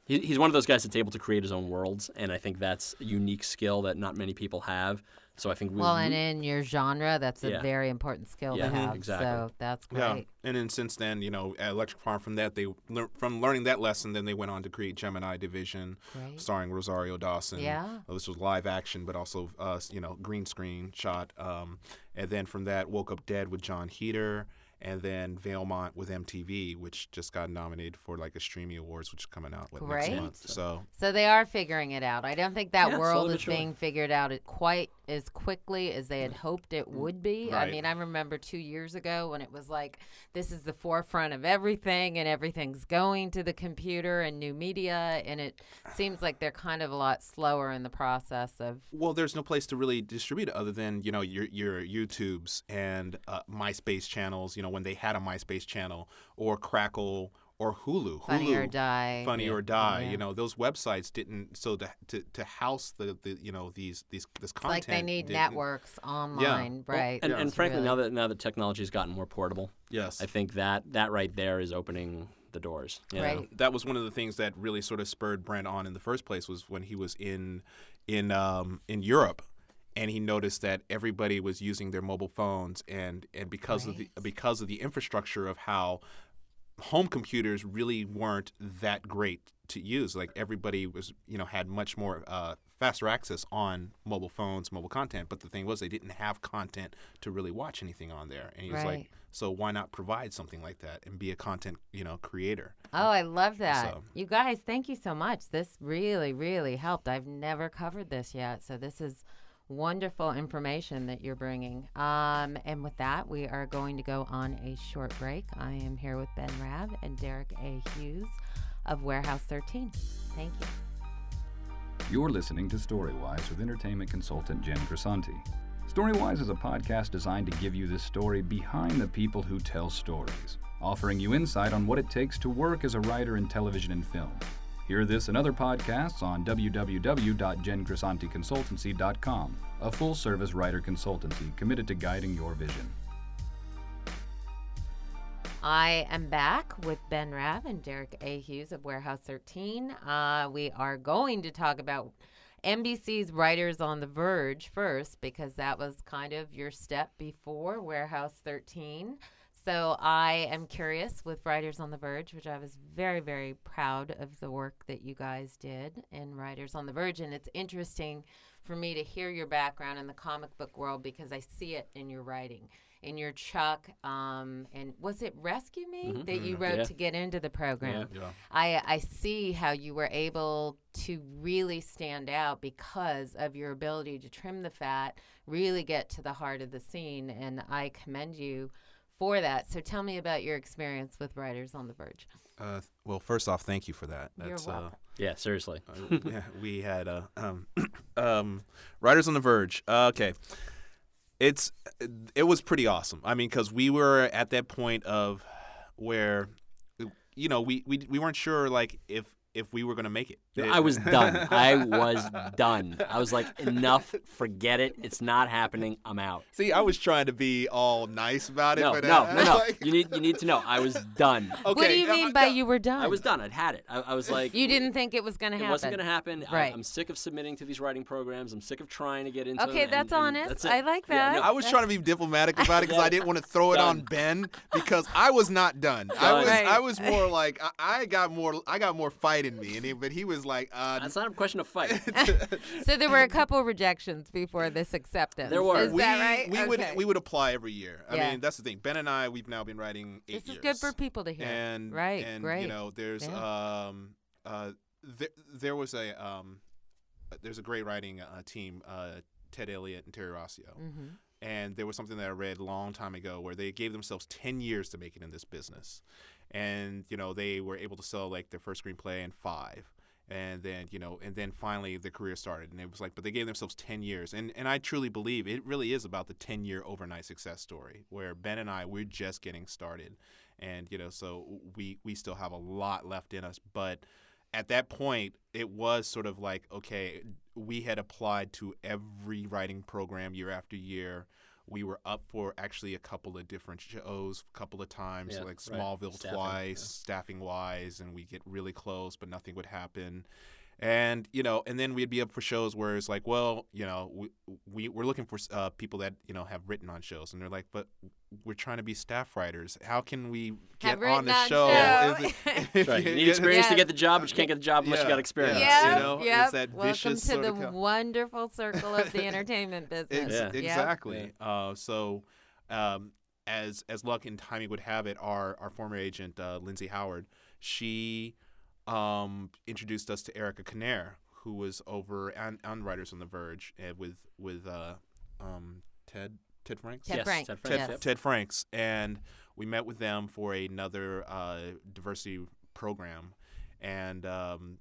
S2: he- He's one of those guys that's able to create his own worlds, and I think that's a unique skill that not many people have. So I think we,
S1: Well,
S2: we-
S1: and in your genre, that's a
S2: Yeah.
S1: very important skill
S2: Yeah,
S1: to have.
S2: exactly.
S1: So that's
S3: Yeah,
S1: great.
S3: and then since then, you know, at Electric Farm, from that they lear- from learning that lesson, then they went on to create Gemini Division,
S1: Great.
S3: starring Rosario Dawson.
S1: Yeah.
S3: Uh, this was live action, but also uh, s- you know green screen shot. Um, and then from that, Woke Up Dead with Jon Heder, and then Valemont with MTV, which just got nominated for like a Streamy Awards, which is coming out what, next
S1: Great.
S3: month. So
S1: So they are figuring it out. I don't think that
S2: Yeah,
S1: world is
S2: but surely.
S1: being figured out quite as quickly as they had hoped it would be. I mean, I remember two years ago when it was like, this is the forefront of everything and everything's going to the computer and new media. And it seems like they're kind of a lot slower in the process of.
S3: Well, there's no place to really distribute it other than you know your your YouTubes and uh, MySpace channels. You know when they had a MySpace channel or Crackle or Hulu.
S1: Funny
S3: Hulu,
S1: or Die.
S3: Funny
S2: Yeah.
S3: or Die.
S1: Yeah.
S3: You know those websites didn't so to to, to house the, the you know these these this content.
S1: It's like they need networks online,
S2: Well,
S1: right?
S2: and, and
S1: It's
S2: frankly,
S1: really-
S2: now that now that technology has gotten more portable,
S3: Yes.
S2: I think that that right there is opening the doors. you know?
S1: Right.
S3: that was one of the things that really sort of spurred Brent on in the first place was when he was in in um, in Europe and he noticed that everybody was using their mobile phones and and because of the because of the infrastructure of how home computers really weren't that great to use like everybody was you know had much more uh, faster access on mobile phones mobile content but the thing was they didn't have content to really watch anything on there and he was
S1: Right.
S3: like so why not provide something like that and be a content you know creator
S1: Oh, I love that.
S3: So-
S1: You guys, thank you so much. This really, really helped. I've never covered this yet. So, this is wonderful information that you're bringing. Um, and with that, we are going to go on a short break. I am here with Ben Raab and Deric A. Hughes of Warehouse 13. Thank you.
S4: You're listening to Storywise with entertainment consultant Jen Grisanti. Storywise is a podcast designed to give you the story behind the people who tell stories, offering you insight on what it takes to work as a writer in television and film. Hear this and other podcasts on www.jengrisanticonsultancy.com, a full service writer consultancy committed to guiding your vision.
S1: I am back with Ben Raab and Deric A. Hughes of Warehouse 13. Uh, we are going to talk about NBC's Writers on the Verge first because that was kind of your step before Warehouse 13. So I am curious with Writers on the Verge, which I was very, very proud of the work that you guys did in Writers on the Verge. And it's interesting for me to hear your background in the comic book world because I see it in your writing in your Chuck, um, and was it Rescue Me
S2: Mhm.
S1: that you
S3: Mhm.
S1: wrote
S2: Yeah.
S1: to get into the program?
S3: yeah
S1: I I see how you were able to really stand out because of your ability to trim the fat, really get to the heart of the scene, and I commend you for that. So tell me about your experience with Writers on the Verge.
S3: Uh, well, first off, thank you for that.
S1: You're
S3: That's
S1: welcome.
S2: Yeah, seriously.
S3: uh, uh, yeah, we had uh, um, um, Writers on the Verge. Uh, okay, it's it was pretty awesome. I mean, because we were at that point of where you know, we, we we weren't sure like if if we were gonna make it.
S2: I was done. I was done. I was like, enough. Forget it. It's not happening. I'm out.
S3: See, I was trying to be all nice about it.
S2: No,
S3: but,
S2: no,
S3: uh,
S2: no, no.
S3: like-
S2: You need you need to know. I was done.
S3: okay,
S1: what do you mean by you were done?
S2: I was done. I'd had it. I, I was like,
S1: You didn't think it was going to happen.
S2: It wasn't going to happen.
S1: Right.
S2: I'm sick of submitting to these writing programs. I'm sick of trying to get into
S1: Okay,
S2: them.
S1: that's
S2: and- and
S1: honest.
S2: that's it.
S1: I like that.
S2: Yeah, no.
S3: I was trying to be diplomatic about it because I didn't want to throw it on Ben because I was not done. I was
S1: Right.
S3: I was more like I, I got more I got more fight in me, and he, but he was like, uh,
S2: That's not a question of fight.
S1: so there were a couple rejections before this acceptance.
S2: There were.
S1: Is
S3: we
S1: that right?
S3: we
S1: okay.
S3: would we would apply every year. I
S1: Yeah.
S3: mean, that's the thing. Ben and I we've now been writing eight
S1: This is
S3: years.
S1: good for people to hear.
S3: and
S1: right.
S3: and
S1: great.
S3: you know there's um uh there, there was a um there's a great writing uh, team uh Ted Elliott and Terry Rossio
S1: hmm
S3: and there was something that I read a long time ago where they gave themselves 10 years to make it in this business and you know they were able to sell like their first screenplay in 5 and then you know and then finally the career started and it was like but they gave themselves 10 years and and I truly believe it really is about the 10 year overnight success story where Ben and I we're just getting started and you know so we we still have a lot left in us but at that point it was sort of like okay we had applied to every writing program year after year we were up for actually a couple of different shows a couple of times
S2: Yeah,
S3: like
S2: right.
S3: smallville
S2: Staffing,
S3: twice
S2: yeah.
S3: staffing wise and we get really close but nothing would happen and you know and then we'd be up for shows where it's like well you know we, we we're looking for uh, people that you know have written on shows and they're like but we're trying to be staff writers how can we get
S1: Have
S3: on the
S1: written
S3: show
S1: show.
S3: If-
S2: That's right. You need experience to get the job, but you can't get the job unless you got experience.
S3: Yeah.
S1: Yep,
S3: you know, it's that
S1: Welcome
S3: vicious
S1: to
S3: sort
S1: the
S3: of co-
S1: wonderful circle of the entertainment business.
S3: Ex-
S2: Yeah.
S1: Yep.
S3: Exactly. Uh, so, um, as as luck and timing would have it, our our former agent uh, Lindsay Howard, she um, introduced us to Erica Kinnair, who was over on, on Writers on the Verge uh, with with uh, um, Ted Ted Franks.
S1: Ted
S2: Yes,
S1: Frank.
S2: Ted
S3: Ted,
S2: Frank,
S1: yes.
S3: Ted Franks, and we met with them for another uh, diversity program, and um,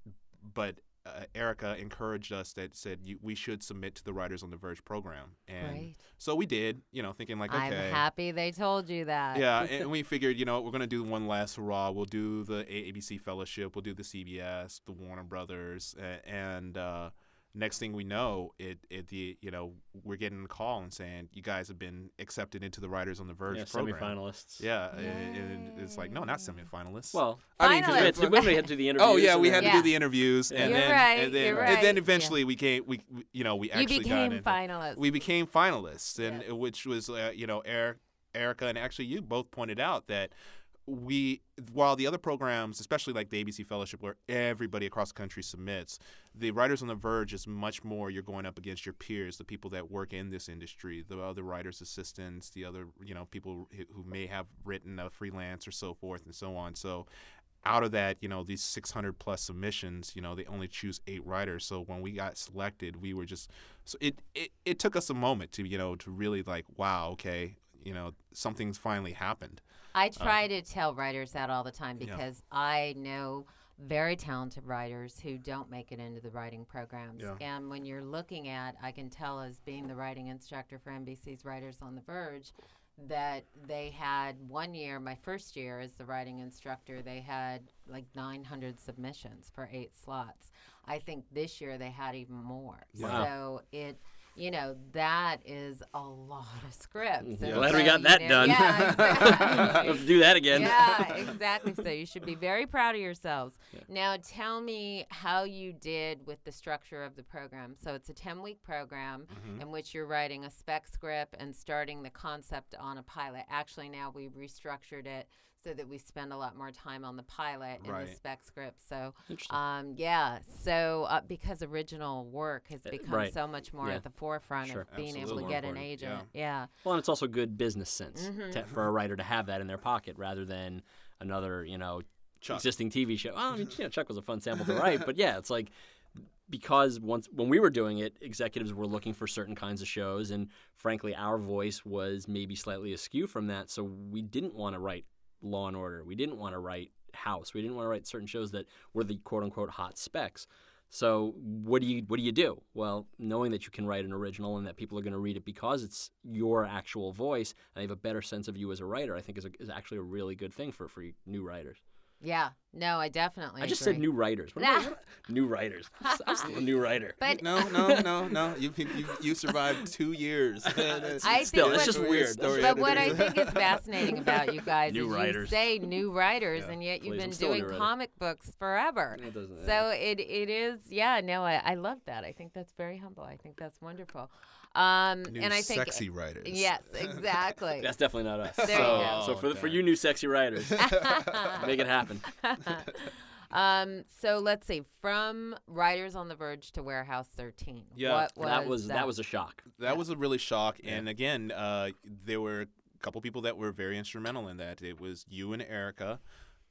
S3: but uh, Erica encouraged us that said you, we should submit to the Writers on the Verge program, and
S1: Right.
S3: so we did. You know, thinking like,
S1: I'm happy they told you that.
S3: yeah, and we figured, you know, we're gonna do one last hurrah. We'll do the ABC Fellowship. We'll do the CBS, the Warner Brothers, and uh, next thing we know, it it the you know we're getting a call and saying you guys have been accepted into the Writers on the Verge
S2: Yeah,
S3: program.
S2: semifinalists.
S3: Yeah, and, and it's like no, not semifinalists.
S2: Well,
S3: I mean, 'cause
S1: Finalists.
S2: we
S3: we-
S2: had to, we had to do the interviews.
S3: Oh yeah, we
S2: then-
S3: had to do the interviews, and
S1: You're
S3: then
S1: right,
S3: and then
S1: you're
S3: and then
S1: Yeah.
S3: eventually we came. We we- you know we actually got
S1: became
S3: into,
S1: finalists.
S3: we became finalists, and
S1: Yes.
S3: which was uh, you know Eric, Erica, and actually you both pointed out that we while the other programs, especially like the ABC Fellowship, where everybody across the country submits, the Writers on the Verge is much more. You're going up against your peers, the people that work in this industry, the other writers' assistants, the other you know people who may have written a freelance or so forth and so on. So out of that, you know, these 600 plus submissions, you know, they only choose eight writers. So when we got selected, we were just, so it, it, it took us a moment to, you know, to really like, wow, okay, you know, something's finally happened.
S1: I try to tell writers that all the time
S3: Uh, Yeah.
S1: because I know very talented writers who don't make it into the writing programs.
S3: Yeah.
S1: And when you're looking at, I can tell as being the writing instructor for NBC's Writers on the Verge, that they had one year, my first year as the writing instructor, they had like 900 submissions for eight slots. I think this year they had even more.
S2: Wow.
S1: So it, you know, that is a lot of scripts. And
S2: Glad we got that
S1: know-
S2: done.
S1: Yeah, exactly.
S2: To do that again.
S1: yeah, exactly. So you should be very proud of yourselves. Now, tell me how you did with the structure of the program. So it's a 10 week program
S3: Mm-hmm.
S1: in which you're writing a spec script and starting the concept on a pilot. Actually, now we've restructured it so that we spend a lot more time on the pilot and the spec script. So, um, yeah, so uh, because original work has become
S2: right.
S1: so much more
S2: Yeah.
S1: at the forefront
S2: Sure.
S1: of being able to get an
S3: Important,
S1: agent. yeah.
S2: Well, and it's also good business sense
S1: Mm-hmm.
S2: to, for a writer to have that in their pocket rather than another, you know,
S3: Chuck.
S2: existing TV show. Well, I mean, you know, Chuck was a fun sample to write, but yeah, it's like because once when we were doing it, executives were looking for certain kinds of shows, and frankly, our voice was maybe slightly askew from that. So we didn't want to write Law and Order. We didn't want to write House. We didn't want to write certain shows that were the quote unquote hot specs. So what do you what do you do? Well, knowing that you can write an original and that people are going to read it because it's your actual voice and they have a better sense of you as a writer, I think is, a, is actually a really good thing for for new writers.
S1: Yeah. No, I definitely.
S2: I just
S1: agree.
S2: said new writers. What am I- new writers. I'm still a new writer.
S1: But
S3: No, no, no, no. You you you survived two years.
S1: I
S2: Still,
S1: think
S2: it's just weird.
S3: Story
S1: But what I think is fascinating about you guys
S2: New
S1: is
S2: writers.
S1: you say new writers,
S3: Yeah.
S1: and yet you've
S2: Please, I'm
S1: been
S2: still a new
S1: doing comic books forever.
S2: It doesn't-
S1: So it it is, yeah. No, I, I love that. I think that's very humble. I think that's wonderful. Um,
S3: New
S1: and I think
S3: sexy writers.
S1: yes, exactly.
S2: That's definitely not us.
S1: There you
S2: so,
S1: go.
S2: so for the, for you new sexy writers, make it happen.
S1: um, so let's see. From Writers on the Verge to Warehouse 13.
S3: Yeah,
S1: what was
S2: that was that was a shock.
S3: That was a really shock. And again, uh, there were a couple people that were very instrumental in that. It was you and Erica,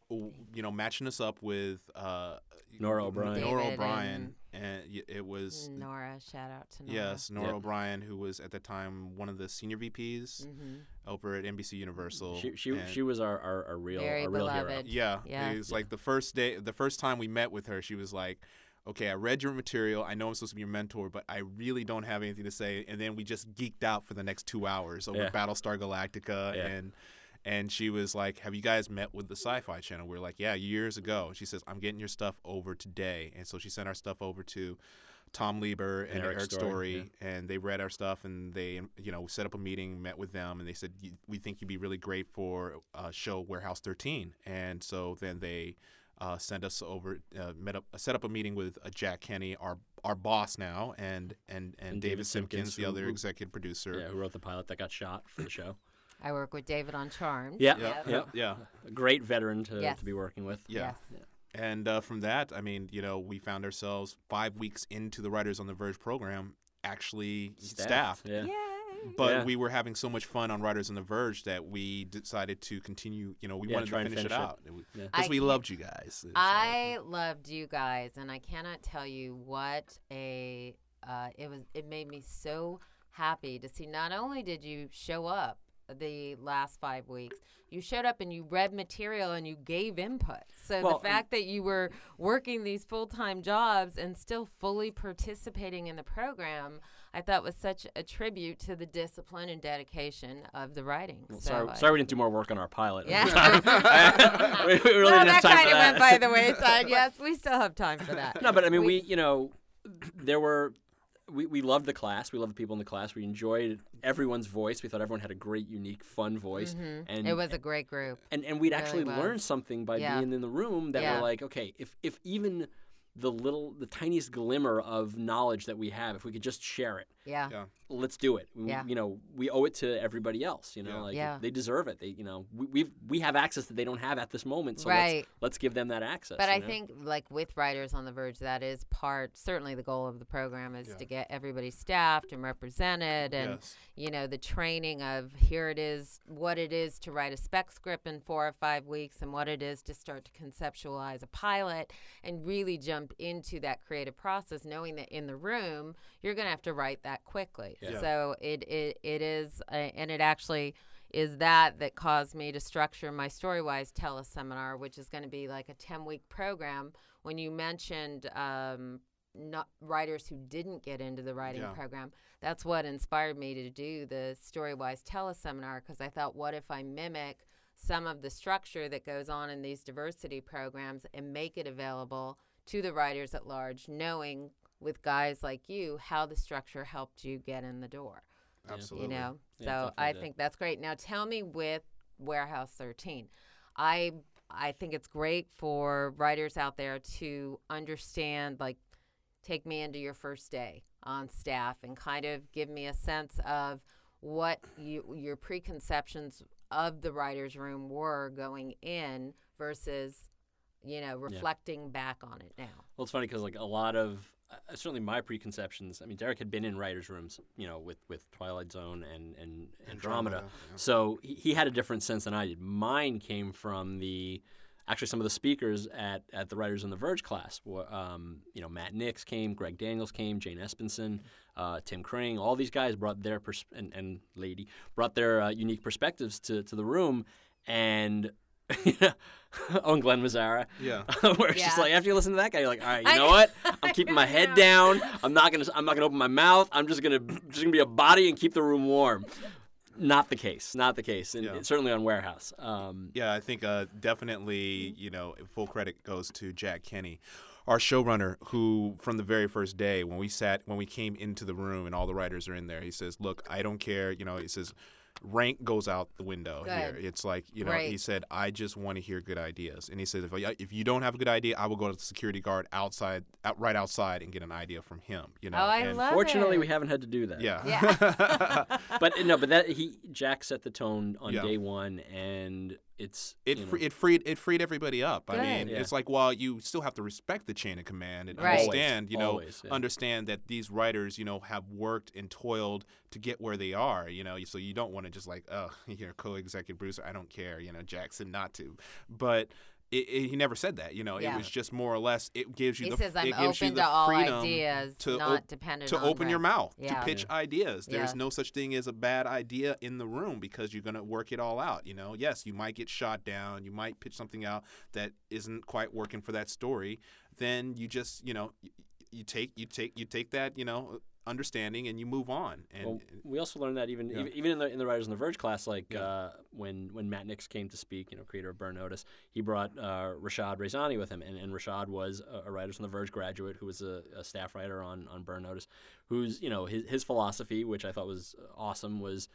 S3: you know, matching us up with uh,
S2: Nora O'Brien.
S3: Nora
S1: David
S3: O'Brien, and it was
S1: Nora. Shout out to Nora.
S3: yes, Nora
S2: Yep.
S3: O'Brien, who was at the time one of the senior VPs
S1: hmm
S3: over at NBC Universal.
S2: She she, she was our, our, our real
S1: Very
S2: our real hero.
S1: beloved.
S3: Yeah, it was like the first day, the first time we met with her, she was like, "Okay, I read your material. I know I'm supposed to be your mentor, but I really don't have anything to say." And then we just geeked out for the next two hours over
S2: Yeah.
S3: Battlestar Galactica,
S2: Yeah.
S3: and and she was like, "Have you guys met with the Sci-Fi Channel?" We are like, "Yeah, years ago." She says, "I'm getting your stuff over today," and so she sent our stuff over to. Tom Lieber and,
S2: And Eric
S3: Eric,
S2: Story,
S3: Story, and they read our stuff, and they, you know, set up a meeting, met with them, and they said, "We think you'd be really great for a show Warehouse 13." And so then they uh, sent us over, uh, met up, set up a meeting with uh, Jack Kenny, our our boss now, and and and,
S2: And
S3: David
S2: David
S3: Simkins,
S2: Simkins,
S3: the other executive producer.
S2: Yeah, who wrote the pilot that got shot for the show?
S1: I work with David on Charmed.
S2: Yeah,
S3: yeah,
S2: yeah.
S3: yeah.
S2: A great veteran to,
S1: Yes.
S2: to be working with.
S3: Yeah.
S1: Yes.
S3: And uh, from that, I mean, you know, we found ourselves five weeks into the Writers on the Verge program, actually staffed.
S2: Yeah.
S1: Yay.
S3: But
S2: Yeah.
S3: we were having so much fun on Writers on the Verge that we decided to continue. You know, we
S2: Yeah,
S3: wanted to finish, it
S2: finish it.
S3: out because
S1: I
S3: we loved you guys. So-
S1: I loved you guys, and I cannot tell you what a uh, it was. It made me so happy to see. Not only did you show up the last five weeks, you showed up and you read material and you gave input. So
S2: Well,
S1: the fact that you were working these full time jobs and still fully participating in the program, I thought was such a tribute to the discipline and dedication of the writing.
S2: Well,
S1: so
S2: sorry,
S1: I-
S2: sorry we didn't do more work on our pilot.
S1: Yeah.
S2: we, we really have
S1: that kind of went by the wayside. Yes, we still have time for that.
S2: No, but I mean, we, you know, there were, we, we loved the class. We loved the people in the class. We enjoyed everyone's voice. We thought everyone had a great, unique, fun voice. And
S1: Mm-hmm. it was a great group.
S2: and and we'd
S1: really
S2: actually
S1: was.
S2: learned something by
S1: Yeah.
S2: being in the room that
S1: Yeah.
S2: we're like, okay, if if even the little, the tiniest glimmer of knowledge that we have, if we could just share it,
S1: Yeah.
S3: Yeah.
S2: let's do it. We-
S1: Yeah.
S2: You know, we owe it to everybody else. You know,
S3: Yeah.
S2: like
S1: Yeah.
S2: they deserve it. They, you know, we we've, we have access that they don't have at this moment. So
S1: Right.
S2: let's, let's give them that access.
S1: But I
S2: know?
S1: think, like with Writers on the Verge, that is part, certainly the goal of the program is
S3: Yeah.
S1: to get everybody staffed and represented and,
S3: Yes.
S1: you know, the training of here it is, what it is to write a spec script in four or five weeks and what it is to start to conceptualize a pilot and really jump into that creative process, knowing that in the room, you're going to have to write that quickly.
S3: Yeah.
S1: So it, it, it is, uh, and it actually, is that that caused me to structure my storywise teleseminar which is going to be like a 10 week program when you mentioned um, not writers who didn't get into the writing
S3: Yeah.
S1: program that's what inspired me to do the storywise teleseminar because i thought what if i mimic some of the structure that goes on in these diversity programs and make it available to the writers at large knowing with guys like you how the structure helped you get in the door
S3: Absolutely.
S1: you know?
S2: Yeah,
S1: so
S2: definitely
S1: i
S2: did.
S1: think that's great. Now tell me with warehouse 13 i i think it's great for writers out there to understand like take me into your first day on staff and kind of give me a sense of what you, your preconceptions of the writers room were going in versus you know reflecting back on it now.
S2: Well, it's funny because like a lot of uh, certainly my preconceptions. I mean, Deric had been in writers' rooms, you know, with with Twilight Zone and and Andromeda,
S3: Andromeda, yeah.
S2: so he, he had a different sense than I did. Mine came from the actually some of the speakers at at the Writers on the Verge class. Um, you know, Matt Nix came, Greg Daniels came, Jane Espenson, uh, Tim Kring. All these guys brought their pers- and, and lady brought their uh, unique perspectives to to the room, and. oh, and Glen Mazzara.
S3: Yeah.
S2: Where it's just like after you listen to that guy, you're like, all right, you
S1: I
S2: know
S1: know.
S2: what?
S1: I
S2: I'm keeping my head
S1: know.
S2: down. I'm not gonna I'm not gonna open my mouth. I'm just gonna just gonna be a body and keep the room warm. not the case. Not the case. And
S3: Yeah.
S2: certainly on Warehouse. Um,
S3: Yeah, I think uh, definitely, you know, full credit goes to Jack Kenny, our showrunner, who from the very first day when we sat, when we came into the room and all the writers are in there, he says, "Look, I don't care." You know, he says, rank goes out the window here. It's like you know, he said, "I just want to hear good ideas," and he said, "If if you don't have a good idea, I will go to the security guard outside, out, right outside, and get an idea from him." You know,
S1: oh, I
S3: and,
S1: love
S2: fortunately,
S1: it.
S2: we haven't had to do that.
S3: yeah,
S1: Yeah.
S2: but no, but that he Jack set the tone on
S3: Yeah.
S2: day one, and it's
S3: It,
S2: you know,
S3: free, it freed it freed everybody up. I mean,
S2: Yeah.
S3: it's like while you still have to respect the chain of command and
S1: Right.
S3: understand, you know,
S2: Always, yeah.
S3: understand that these writers, you know, have worked and toiled to get where they are. You know, so you don't want to just like, oh, you're co-executive producer. I don't care. You know, Jackson not to, but. It, it, he never said that, you know.
S1: Yeah.
S3: It was just more or less. It gives you
S1: He
S3: the.
S1: says, "I'm
S3: it gives you the
S1: to
S3: freedom
S1: ideas,
S3: to
S1: not
S3: op-
S1: dependent
S3: to open your mouth
S1: Yeah.
S3: to pitch ideas. There's
S1: Yeah.
S3: no such thing as a bad idea in the room because you're going to work it all out. You know, yes, you might get shot down. You might pitch something out that isn't quite working for that story. Then you just, you know, you take you take you take that, you know, understanding and you move on. And
S2: Well, we also learned that even
S3: Yeah.
S2: even, in the in the Writers on the Verge class, like
S3: Yeah.
S2: uh, when when Matt Nix came to speak, you know, creator of Burn Notice, he brought uh, Rashad Raisani with him, and, and Rashad was a, a Writers on the Verge graduate who was a, a staff writer on on Burn Notice, whose you know his his philosophy, which I thought was awesome, was.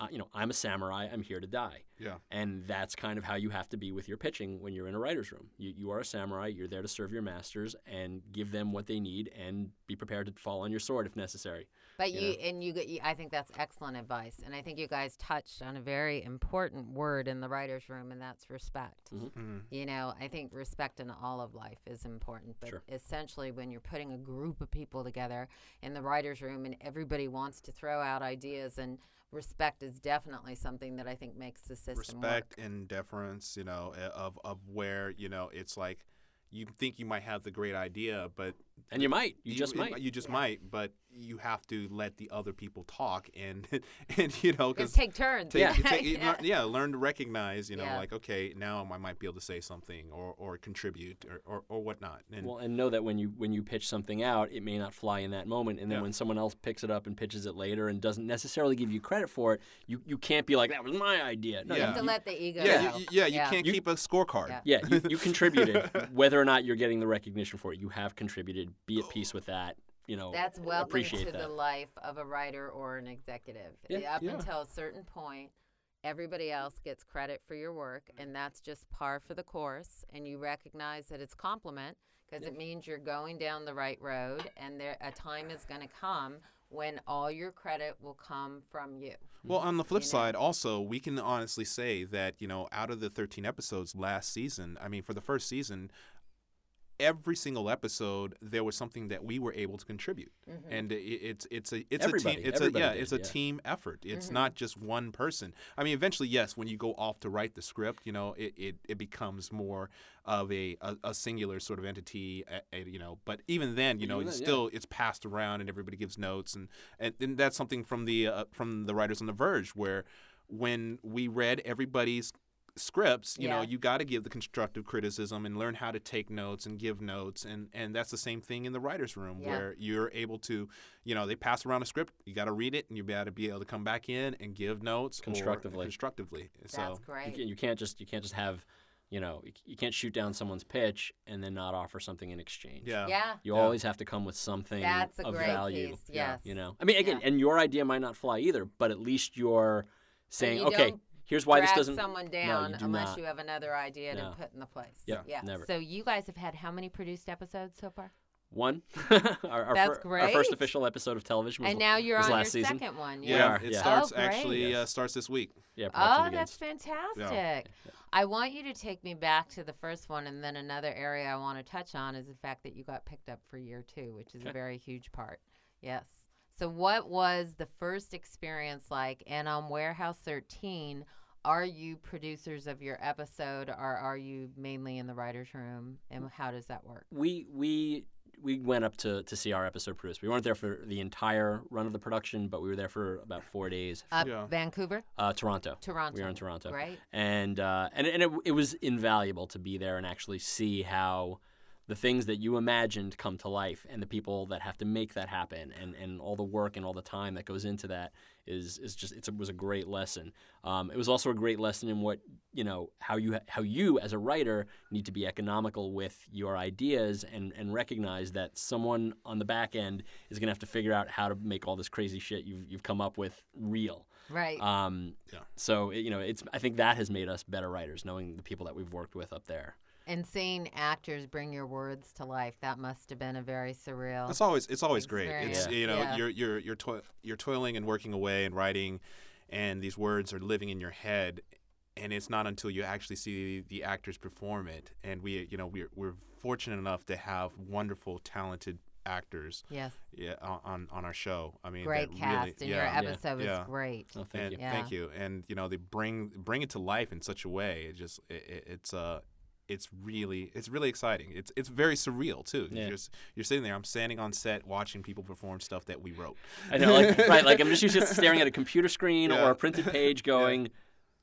S2: Uh, you know, I'm a samurai. I'm here to die.
S3: yeah.
S2: And that's kind of how you have to be with your pitching when you're in a writer's room. You, you are a samurai. You're there to serve your masters and give them what they need and be prepared to fall on your sword if necessary.
S1: But you and you, you, I think that's excellent advice, and I think you guys touched on a very important word in the writers' room, and that's respect.
S3: Mhm.
S1: You know, I think respect in all of life is important, but
S2: Sure.
S1: essentially, when you're putting a group of people together in the writers' room and everybody wants to throw out ideas, and respect is definitely something that I think makes the system
S3: respect
S1: work.
S3: and deference, you know, uh, of of where you know it's like you think you might have the great idea, but
S2: And you might. You just might.
S3: You just might, but you have to let the other people talk and and you know
S1: Just
S3: because
S1: take turns.
S3: Take,
S2: Yeah.
S3: take,
S1: Yeah.
S3: learn- yeah, learn to recognize, you know,
S1: Yeah.
S3: like okay, now I might be able to say something or, or contribute or, or, or whatnot. And
S2: Well, and know that when you when you pitch something out, it may not fly in that moment, and then
S3: Yeah.
S2: when someone else picks it up and pitches it later and doesn't necessarily give you credit for it, you, you can't be like that was my idea. No,
S1: You have to
S2: you,
S1: let the ego
S3: yeah,
S1: go.
S3: you, yeah, you
S1: Yeah.
S3: can't
S2: You-
S3: keep a scorecard.
S1: Yeah.
S2: yeah, you, you contributed. Whether or not you're getting the recognition for it, you have contributed. Be at peace with that. You know,
S1: That's welcome
S2: appreciate
S1: to
S2: that.
S1: the life of a writer or an executive.
S2: Yeah.
S1: Up
S3: Yeah.
S1: until a certain point, everybody else gets credit for your work, and that's just par for the course. And you recognize that it's compliment because it means you're going down the right road, and there a time is going to come when all your credit will come from you.
S3: Well, on the flip
S1: You know?
S3: side, also, we can honestly say that, you know, out of the 13 episodes last season, I mean, for the first season, every single episode there was something that we were able to contribute. And it, it's it's a it's
S2: Everybody-
S3: a team it's a yeah
S2: did,
S3: it's a
S2: yeah.
S3: team effort. It's not just one person. I mean eventually yes when you go off to write the script you know it, it, it becomes more of a, a, a singular sort of entity uh, uh, you know but even then you know
S2: Even
S3: it's
S2: then, yeah.
S3: still it's passed around and everybody gives notes and and, and that's something from the uh, from the writers on the verge where when we read everybody's scripts you know you got to give the constructive criticism and learn how to take notes and give notes and and that's the same thing in the writers room
S1: Yeah.
S3: where you're able to you know they pass around a script you got to read it and you got to be able to come back in and give notes or-
S2: Constructively.
S3: constructively so
S1: That's
S2: you, can, you can't just you can't just have, you know, you, you can't shoot down someone's pitch and then not offer something in exchange.
S3: yeah
S1: yeah,
S2: You
S3: Yeah.
S2: always have to come with something
S1: that's a
S2: of
S1: great
S2: value.
S1: piece.
S3: Yeah.
S1: Yes.
S2: You know, I mean, again,
S1: Yeah.
S2: and your idea might not fly either, but at least you're saying,
S1: you
S2: okay,
S1: don't
S2: here's why
S1: drag
S2: this doesn't.
S1: someone
S2: no,
S1: down
S2: you do
S1: unless
S2: not.
S1: you have another idea
S2: No.
S1: to put in the place.
S2: Yep,
S1: yeah.
S2: never.
S1: So you guys have had how many produced episodes so far?
S2: One. our, our,
S1: That's
S2: fir- our first official episode of television was,
S1: and now you're
S2: was
S1: on your
S2: last season.
S1: second one.
S3: yeah,
S1: yes.
S2: are,
S3: it
S2: yeah.
S3: starts
S1: Oh, great.
S3: actually uh, starts this week
S2: Yeah,
S1: Oh, that's fantastic. I want you to take me back to the first one, and then another area I want to touch on is the fact that you got picked up for year two, which is a very huge part. Yes. So, what was the first experience like? And on Warehouse 13, are you producers of your episode, or are you mainly in the writer's room? And how does that work?
S2: we we we went up to, to see our episode produced. We weren't there for the entire run of the production, but we were there for about four days.
S1: Uh,
S3: Yeah.
S1: Vancouver,
S2: Uh, Toronto.
S1: Toronto.
S2: We were in Toronto.
S1: right?
S2: and uh, and and it, it was invaluable to be there and actually see how the things that you imagined come to life and the people that have to make that happen and, and all the work and all the time that goes into that is is just it's, it was a great lesson. Um, it was also a great lesson in what you know how you how you as a writer need to be economical with your ideas and and recognize that someone on the back end is going to have to figure out how to make all this crazy shit you've you've come up with real.
S1: Right.
S2: Um,
S3: Yeah.
S2: So it- you know, it's I think that has made us better writers, knowing the people that we've worked with up there.
S1: And seeing actors bring your words to life, that must have been a very surreal.
S3: It's always it's always great. It's
S1: experience.
S3: you know
S1: Yeah.
S3: you're you're you're toi- you're toiling and working away and writing, and these words are living in your head, and it's not until you actually see the actors perform it. And we you know we're we're fortunate enough to have wonderful, talented actors
S1: yes.
S3: yeah, on- on on our show. I mean,
S1: Great
S3: that
S1: cast,
S3: really,
S1: and
S3: yeah,
S1: your
S2: Yeah.
S1: episode was
S3: Yeah.
S1: great.
S2: Oh, thank
S3: and
S2: you.
S1: Yeah.
S3: thank you. And you know they bring bring it to life in such a way. It just it, it- it's uh it's really it's really exciting. It's it's very surreal too.
S2: Yeah.
S3: You're just, you're sitting there. I'm standing on set watching people perform stuff that we wrote.
S2: I know, like, right? Like I'm just used to staring at a computer screen
S3: Yeah.
S2: or a printed page, going,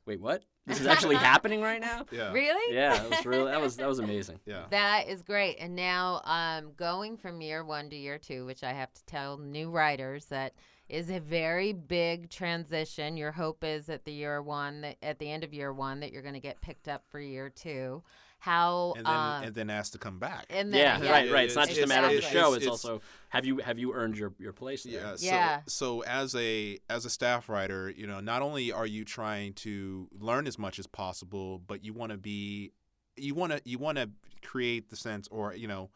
S2: "Wait, what? This is actually happening right now?"
S3: Yeah.
S1: Really?
S2: Yeah, that was really that was that was amazing.
S3: Yeah.
S1: That is great. And now, um, going from year one to year two, which I have to tell new writers that is a very big transition. Your hope is at the year one, that at the end of year one, that you're going to get picked up for year two. How?
S3: and then
S1: um,
S3: and then asked to come back.
S1: and then,
S2: Yeah,
S1: yeah,
S2: right, right. It's not just a matter of the show. It's,
S3: It's-
S2: also have you have you earned your, your place there?
S3: yeah, so,
S1: Yeah.
S3: So as a as a staff writer, you know, not only are you trying to learn as much as possible, but you want to be, you want to you want to create the sense, or you know,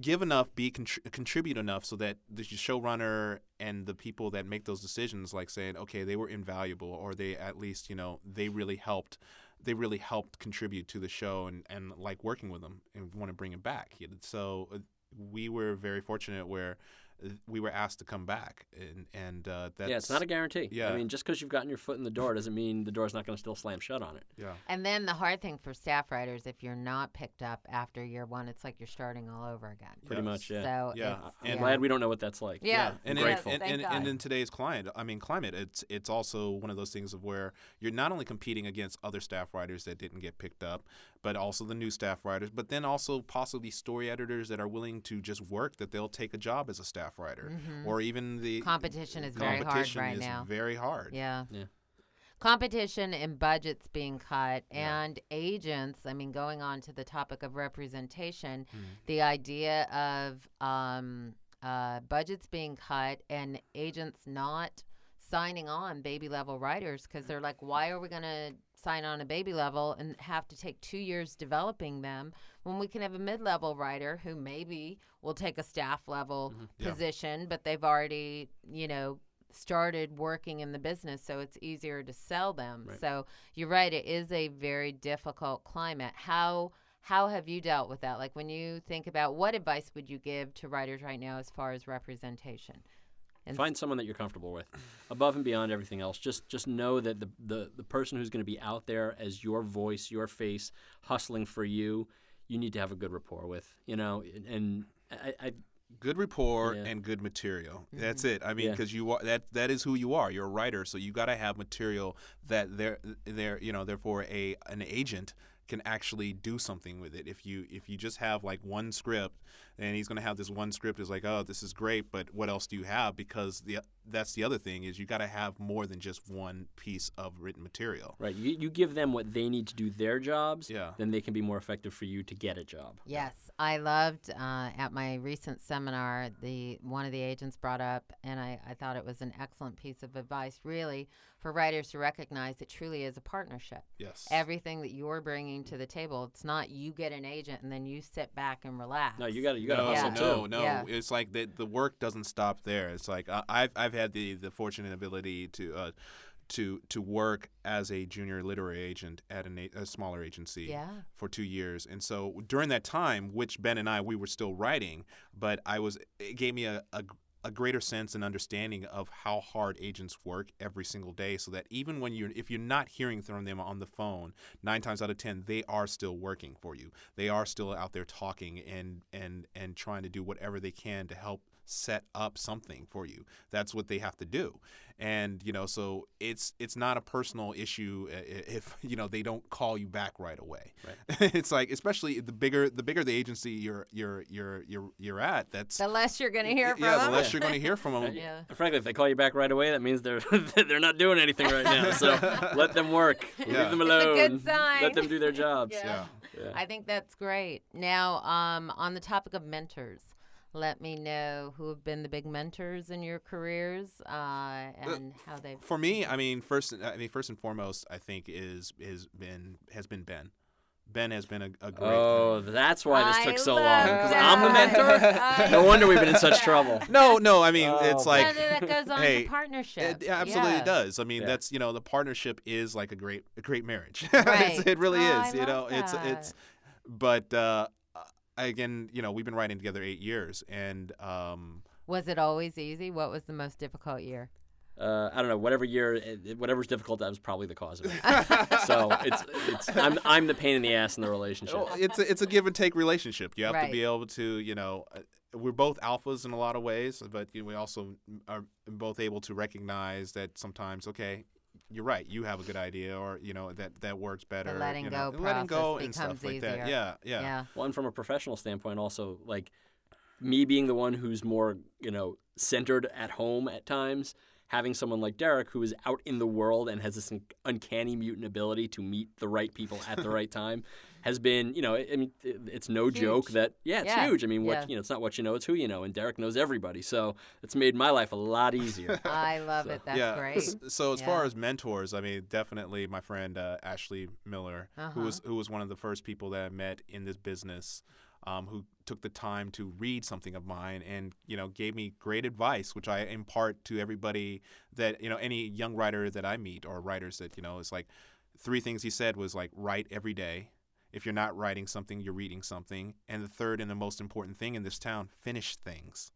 S3: give enough, be contr- contribute enough, so that the showrunner and the people that make those decisions, like saying, okay, they were invaluable, or they at least, you know, they really helped. They really helped contribute to the show, and, and like working with them and want to bring it back. So uh, we were very fortunate where we were asked to come back, and and uh, that's
S2: yeah, it's not a guarantee.
S3: Yeah.
S2: I mean, just because you've gotten your foot in the door doesn't mean the door's not going to still slam shut on it.
S3: yeah.
S1: And then the hard thing for staff writers, if you're not picked up after year one, it's like you're starting all over again.
S2: Pretty
S3: Yes.
S2: much, yeah.
S1: So
S3: Yeah,
S1: it's,
S2: I'm
S3: and-
S2: glad we don't know what that's like.
S1: Yeah.
S3: and,
S2: I'm
S3: in,
S2: grateful.
S3: and,
S1: Thank
S3: and, and in today's climate, I mean, climate, it's it's also one of those things of where you're not only competing against other staff writers that didn't get picked up, but also the new staff writers, but then also possibly story editors that are willing to just work that they'll take a job as a staff writer, or even the
S1: Mm-hmm. Competition is very hard right
S3: is
S1: now.
S3: Very hard.
S1: Yeah.
S2: Yeah.
S1: Competition and budgets being cut,
S3: Yeah.
S1: and agents. I mean, going on to the topic of representation,
S3: Mm.
S1: the idea of um, uh, budgets being cut and agents not signing on baby level writers because they're like, why are we going to sign on a baby level and have to take two years developing them when we can have a mid level writer who maybe will take a staff level mm-hmm.
S3: Yeah.
S1: position, but they've already, you know, started working in the business, so it's easier to sell them.
S2: Right.
S1: So you're right; it is a very difficult climate. How how have you dealt with that? Like when you think about what advice would you give to writers right now as far as representation? And
S2: Find someone that you're comfortable with, above and beyond everything else. Just just know that the the, the person who's going to be out there as your voice, your face, hustling for you, you need to have a good rapport with. You know, and I, I
S3: good rapport
S2: Yeah.
S3: and good material. Mm-hmm. That's it. I mean,
S2: Yeah.
S3: because you are that that is who you are. You're a writer, so you got to have material that they're they're you know therefore a an agent can actually do something with it. If you if you just have like one script and he's going to have this one script is like, "Oh, this is great, but what else do you have?" because the that's the other thing is you got to have more than just one piece of written material.
S2: right, you you give them what they need to do their jobs.
S3: Yeah.
S2: Then they can be more effective for you to get a job.
S1: Yes, I loved uh, at my recent seminar. The one of the agents brought up, and I, I thought it was an excellent piece of advice, really, for writers to recognize it truly is a partnership.
S3: Yes.
S1: Everything that you're bringing to the table, it's not you get an agent and then you sit back and relax.
S2: No, you got to you got to
S3: no,
S2: hustle
S1: Yeah.
S3: no,
S2: too.
S3: no.
S1: Yeah.
S3: It's like the the work doesn't stop there. It's like I, I've I've had the the fortunate ability to. Uh, to, to work as a junior literary agent at an, a, a smaller agency
S1: Yeah.
S3: for two years, and so during that time, which Ben and I we were still writing, but I was it gave me a, a a greater sense and understanding of how hard agents work every single day so that even when you're if you're not hearing from them on the phone nine times out of ten they are still working for you. They are still out there talking and and and trying to do whatever they can to help set up something for you. That's what they have to do. And you know, so it's it's not a personal issue i- i- if you know they don't call you back right away.
S2: Right.
S3: it's like especially the bigger the bigger the agency you're you're you're you're you're at. That's
S1: The less you're going to hear from
S3: yeah, the less you're going to hear from them.
S1: Yeah.
S2: And frankly, if they call you back right away, that means they're they're not doing anything right now. So let them work.
S3: Yeah.
S2: Leave them
S1: It's a
S2: alone.
S1: good sign.
S2: Let them do their jobs.
S1: Yeah.
S3: Yeah.
S2: Yeah.
S1: I think that's great. Now, um, on the topic of mentors, let me know who have been the big mentors in your careers uh, and how they've.
S3: For me, I mean, first, I mean, first and foremost, I think is is been has been Ben. Ben has been a, a great.
S2: Oh, that's why this
S1: I
S2: took so long. Because I'm the mentor. No wonder we've been in such trouble.
S3: no, no, I mean, it's
S2: Oh.
S3: like
S1: no, no, that goes on
S3: hey,
S1: to partnership.
S3: It absolutely
S1: yeah.
S3: does. I mean,
S2: Yeah.
S3: that's you know, the partnership is like a great, a great marriage.
S1: Right.
S3: It really
S1: Oh,
S3: is.
S1: I
S3: you know,
S1: love
S3: it's it's. But uh, again, you know, we've been writing together eight years, and um,
S1: Was it always easy? What was the most difficult year?
S2: Uh, I don't know. Whatever year, it- it- whatever's difficult, that was probably the cause of it. so it's, it's I'm, I'm the pain in the ass in the relationship.
S3: well, it's a, it's a give and take relationship. You have
S1: Right.
S3: to be able to, you know, uh, we're both alphas in a lot of ways, but you know, we also are both able to recognize that sometimes, okay, you're right, you have a good idea, or you know that that works better.
S1: letting
S3: you know,
S1: go
S3: and letting go and stuff
S1: becomes
S3: like that. Yeah, yeah,
S1: yeah.
S2: Well, and from a professional standpoint, also like me being the one who's more, you know, centered at home at times, having someone like Deric who is out in the world and has this uncanny mutant ability to meet the right people at the right time has been, you know, I I mean, it's no joke that yeah, it's
S1: Yeah,
S2: huge. I mean, what
S1: yeah.
S2: you know, it's not what you know, it's who you know, and Deric knows everybody, so it's made my life a lot easier.
S1: I love it. That's
S3: yeah.
S1: great.
S3: So as far as mentors, I mean, definitely my friend uh, Ashley Miller,
S1: Uh-huh.
S3: who was who was one of the first people that I met in this business, um, who took the time to read something of mine and you know gave me great advice, which I impart to everybody that you know any young writer that I meet or writers that you know it's like three things he said was like write every day. If you're not writing something, you're reading something. And the third and the most important thing in this town, finish things.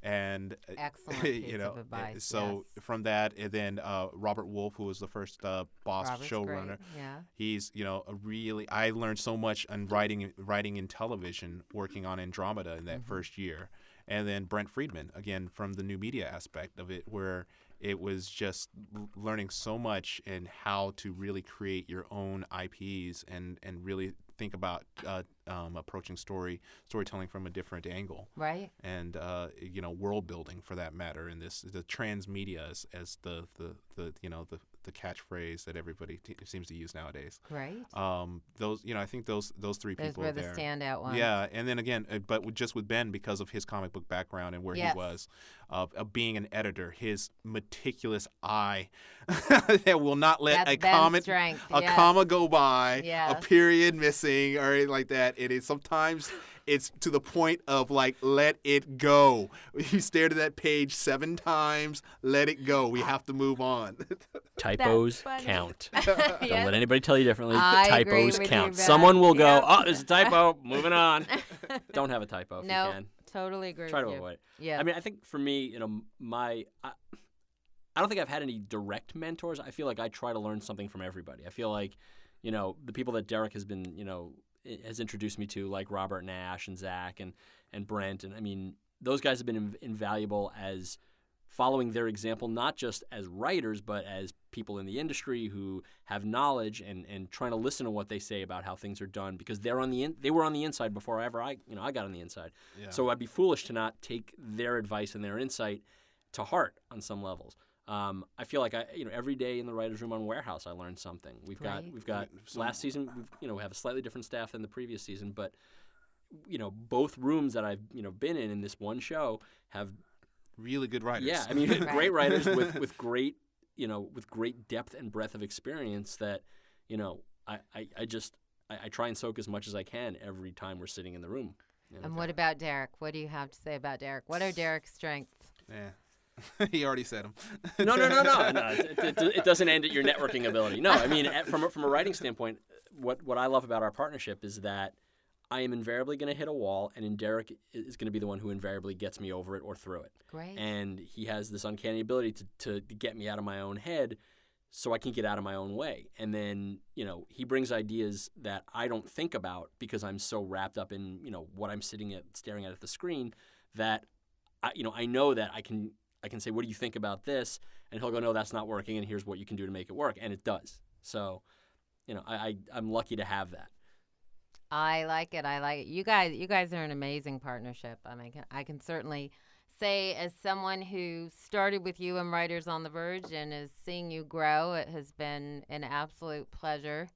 S3: And uh,
S1: Excellent
S3: you know,
S1: advice.
S3: so
S1: yes.
S3: from that, and then uh, Robert Wolfe, who was the first uh, boss
S1: Robert's
S3: showrunner,
S1: great. Yeah.
S3: he's you know a really. I learned so much on writing, writing in television, working on Andromeda in that
S1: Mm-hmm.
S3: first year, and then Brent Friedman again from the new media aspect of it, where it was just learning so much and how to really create your own IPs and and really think about uh, um, approaching story storytelling from a different angle
S1: Right.
S3: and uh, you know world building for that matter And this the transmedia as, as the, the, the you know the, the catchphrase that everybody t- seems to use nowadays
S1: Right.
S3: um, those you know I think those those three
S1: Those
S3: people
S1: were the standout ones.
S3: yeah and then again uh, but with, just with Ben because of his comic book background and where
S1: Yes.
S3: he was of, of being an editor his meticulous eye that will not let
S1: That's
S3: a
S1: Ben's
S3: comment
S1: strength.
S3: a
S1: yes.
S3: comma go by, a period missing, or anything like that. It is sometimes it's to the point of like let it go. You stared at that page seven times, let it go. We have to move on.
S2: Typos
S1: funny.
S2: count. Don't
S1: Yes.
S2: let anybody tell you differently.
S1: I agree
S2: Typos
S1: with
S2: count.
S1: Ben.
S2: Someone will go, oh, there's a typo. Moving on. Don't have a typo
S1: No,
S2: you can.
S1: totally agree
S2: Try
S1: with
S2: to
S1: you.
S2: avoid it.
S1: Yeah.
S2: I mean, I think for me, you know, my I, I don't think I've had any direct mentors. I feel like I try to learn something from everybody. I feel like, you know, the people that Deric has been, you know, i- has introduced me to, like Robert Nash and Zach and and Brent, and I mean, those guys have been inv- invaluable as following their example, not just as writers, but as people in the industry who have knowledge and, and trying to listen to what they say about how things are done because they're on the in, they were on the inside before ever I you know I got on the inside.
S3: Yeah.
S2: So I'd be foolish to not take their advice and their insight to heart on some levels. Um, I feel like I, you know, every day in the writers' room on Warehouse, I learn something. We've got, we've got
S3: So-
S2: last season, we've, you know, we have a slightly different staff than the previous season, but you know, both rooms that I've, you know, been in in this one show have,
S3: really good writers.
S2: yeah, I mean,
S1: Right.
S2: great writers with with great, you know, with great depth and breadth of experience that, you know, I, I, I just, I, I try and soak as much as I can every time we're sitting in the room. you know.
S1: and what about Deric? What do you have to say about Deric? What are Deric's strengths?
S3: yeah. he already said them.
S2: no, no, no, no, no. It, it, it doesn't end at your networking ability. No, I mean, at- from a, from a writing standpoint, what what I love about our partnership is that I am invariably going to hit a wall, and then Deric is going to be the one who invariably gets me over it or through it.
S1: Great.
S2: And he has this uncanny ability to, to get me out of my own head so I can get out of my own way. And then, you know, he brings ideas that I don't think about because I'm so wrapped up in, you know, what I'm sitting at, staring at at the screen that I, you know, I know that I can I can say, what do you think about this? And he'll go, no, that's not working, and here's what you can do to make it work, and it does. So, you know, I, I I'm lucky to have that.
S1: I like it. I like it. You guys, you guys are an amazing partnership. I mean, I can certainly say, as someone who started with you and Writers on the Verge and is seeing you grow, it has been an absolute pleasure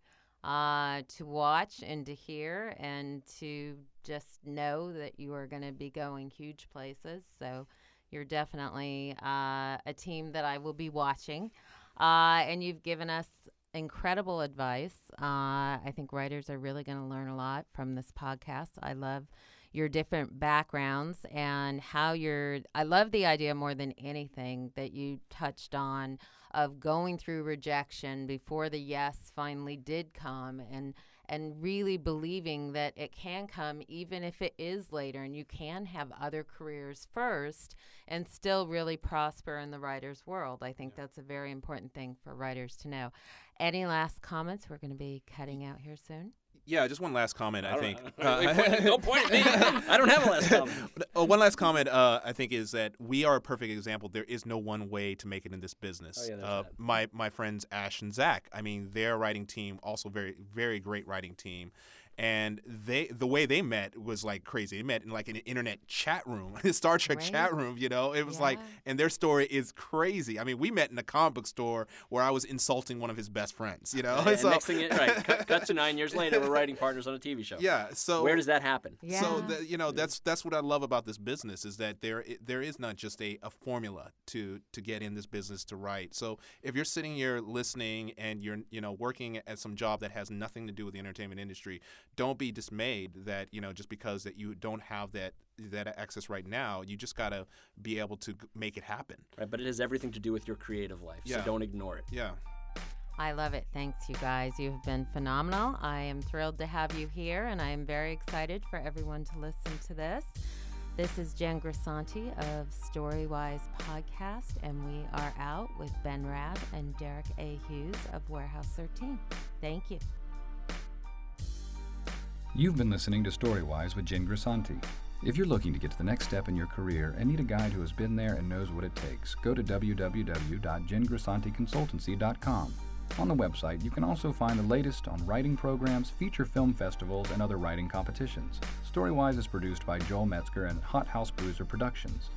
S1: uh, to watch and to hear and to just know that you are going to be going huge places. So you're definitely uh, a team that I will be watching. Uh, and you've given us incredible advice. Uh, I think writers are really going to learn a lot from this podcast. I love your different backgrounds and how you're. I love the idea more than anything that you touched on of going through rejection before the yes finally did come and and really believing that it can come even if it is later and you can have other careers first and still really prosper in the writer's world. I think that's a very important thing for writers to know. Any last comments? We're going to be cutting out here soon.
S3: Yeah, just one last comment. I,
S2: I
S3: think.
S2: Uh, Wait, don't point at me. I don't have a last comment.
S3: Uh, one last comment. Uh, I think is that we are a perfect example. There is no one way to make it in this business.
S2: Oh, yeah,
S3: uh, my my friends Ash and Zach. I mean, their writing team also very very great writing team. And they, the way they met was like crazy. They met in like an internet chat room, a Star Trek
S1: Right.
S3: chat room. You know, it was like, and their story is crazy. I mean, we met in a comic book store where I was insulting one of his best friends. You know,
S2: and
S3: so
S2: next thing, you- right? Cut, cut to nine years later, we're writing partners on a TV show.
S3: yeah. So
S2: Where does that happen?
S1: Yeah.
S3: So the, you know that's that's what I love about this business is that there there is not just a, a formula to to get in this business to write. So if you're sitting here listening and you're you know working at some job that has nothing to do with the entertainment industry, don't be dismayed that you know just because that you don't have that that access right now, you just gotta be able to make it happen.
S2: Right, but it has everything to do with your creative life.
S3: Yeah.
S2: So don't ignore it.
S3: Yeah.
S1: I love it. Thanks, you guys. You have been phenomenal. I am thrilled to have you here, and I am very excited for everyone to listen to this. This is Jen Grisanti of Storywise Podcast, and we are out with Ben Raab and Deric A. Hughes of Warehouse 13. Thank you.
S4: You've been listening to Storywise with Jen Grisanti. If you're looking to get to the next step in your career and need a guide who has been there and knows what it takes, go to www.jengrisanticonsultancy.com. On the website, you can also find the latest on writing programs, feature film festivals, and other writing competitions. Storywise is produced by Joel Metzger and Hot House Bruiser Productions.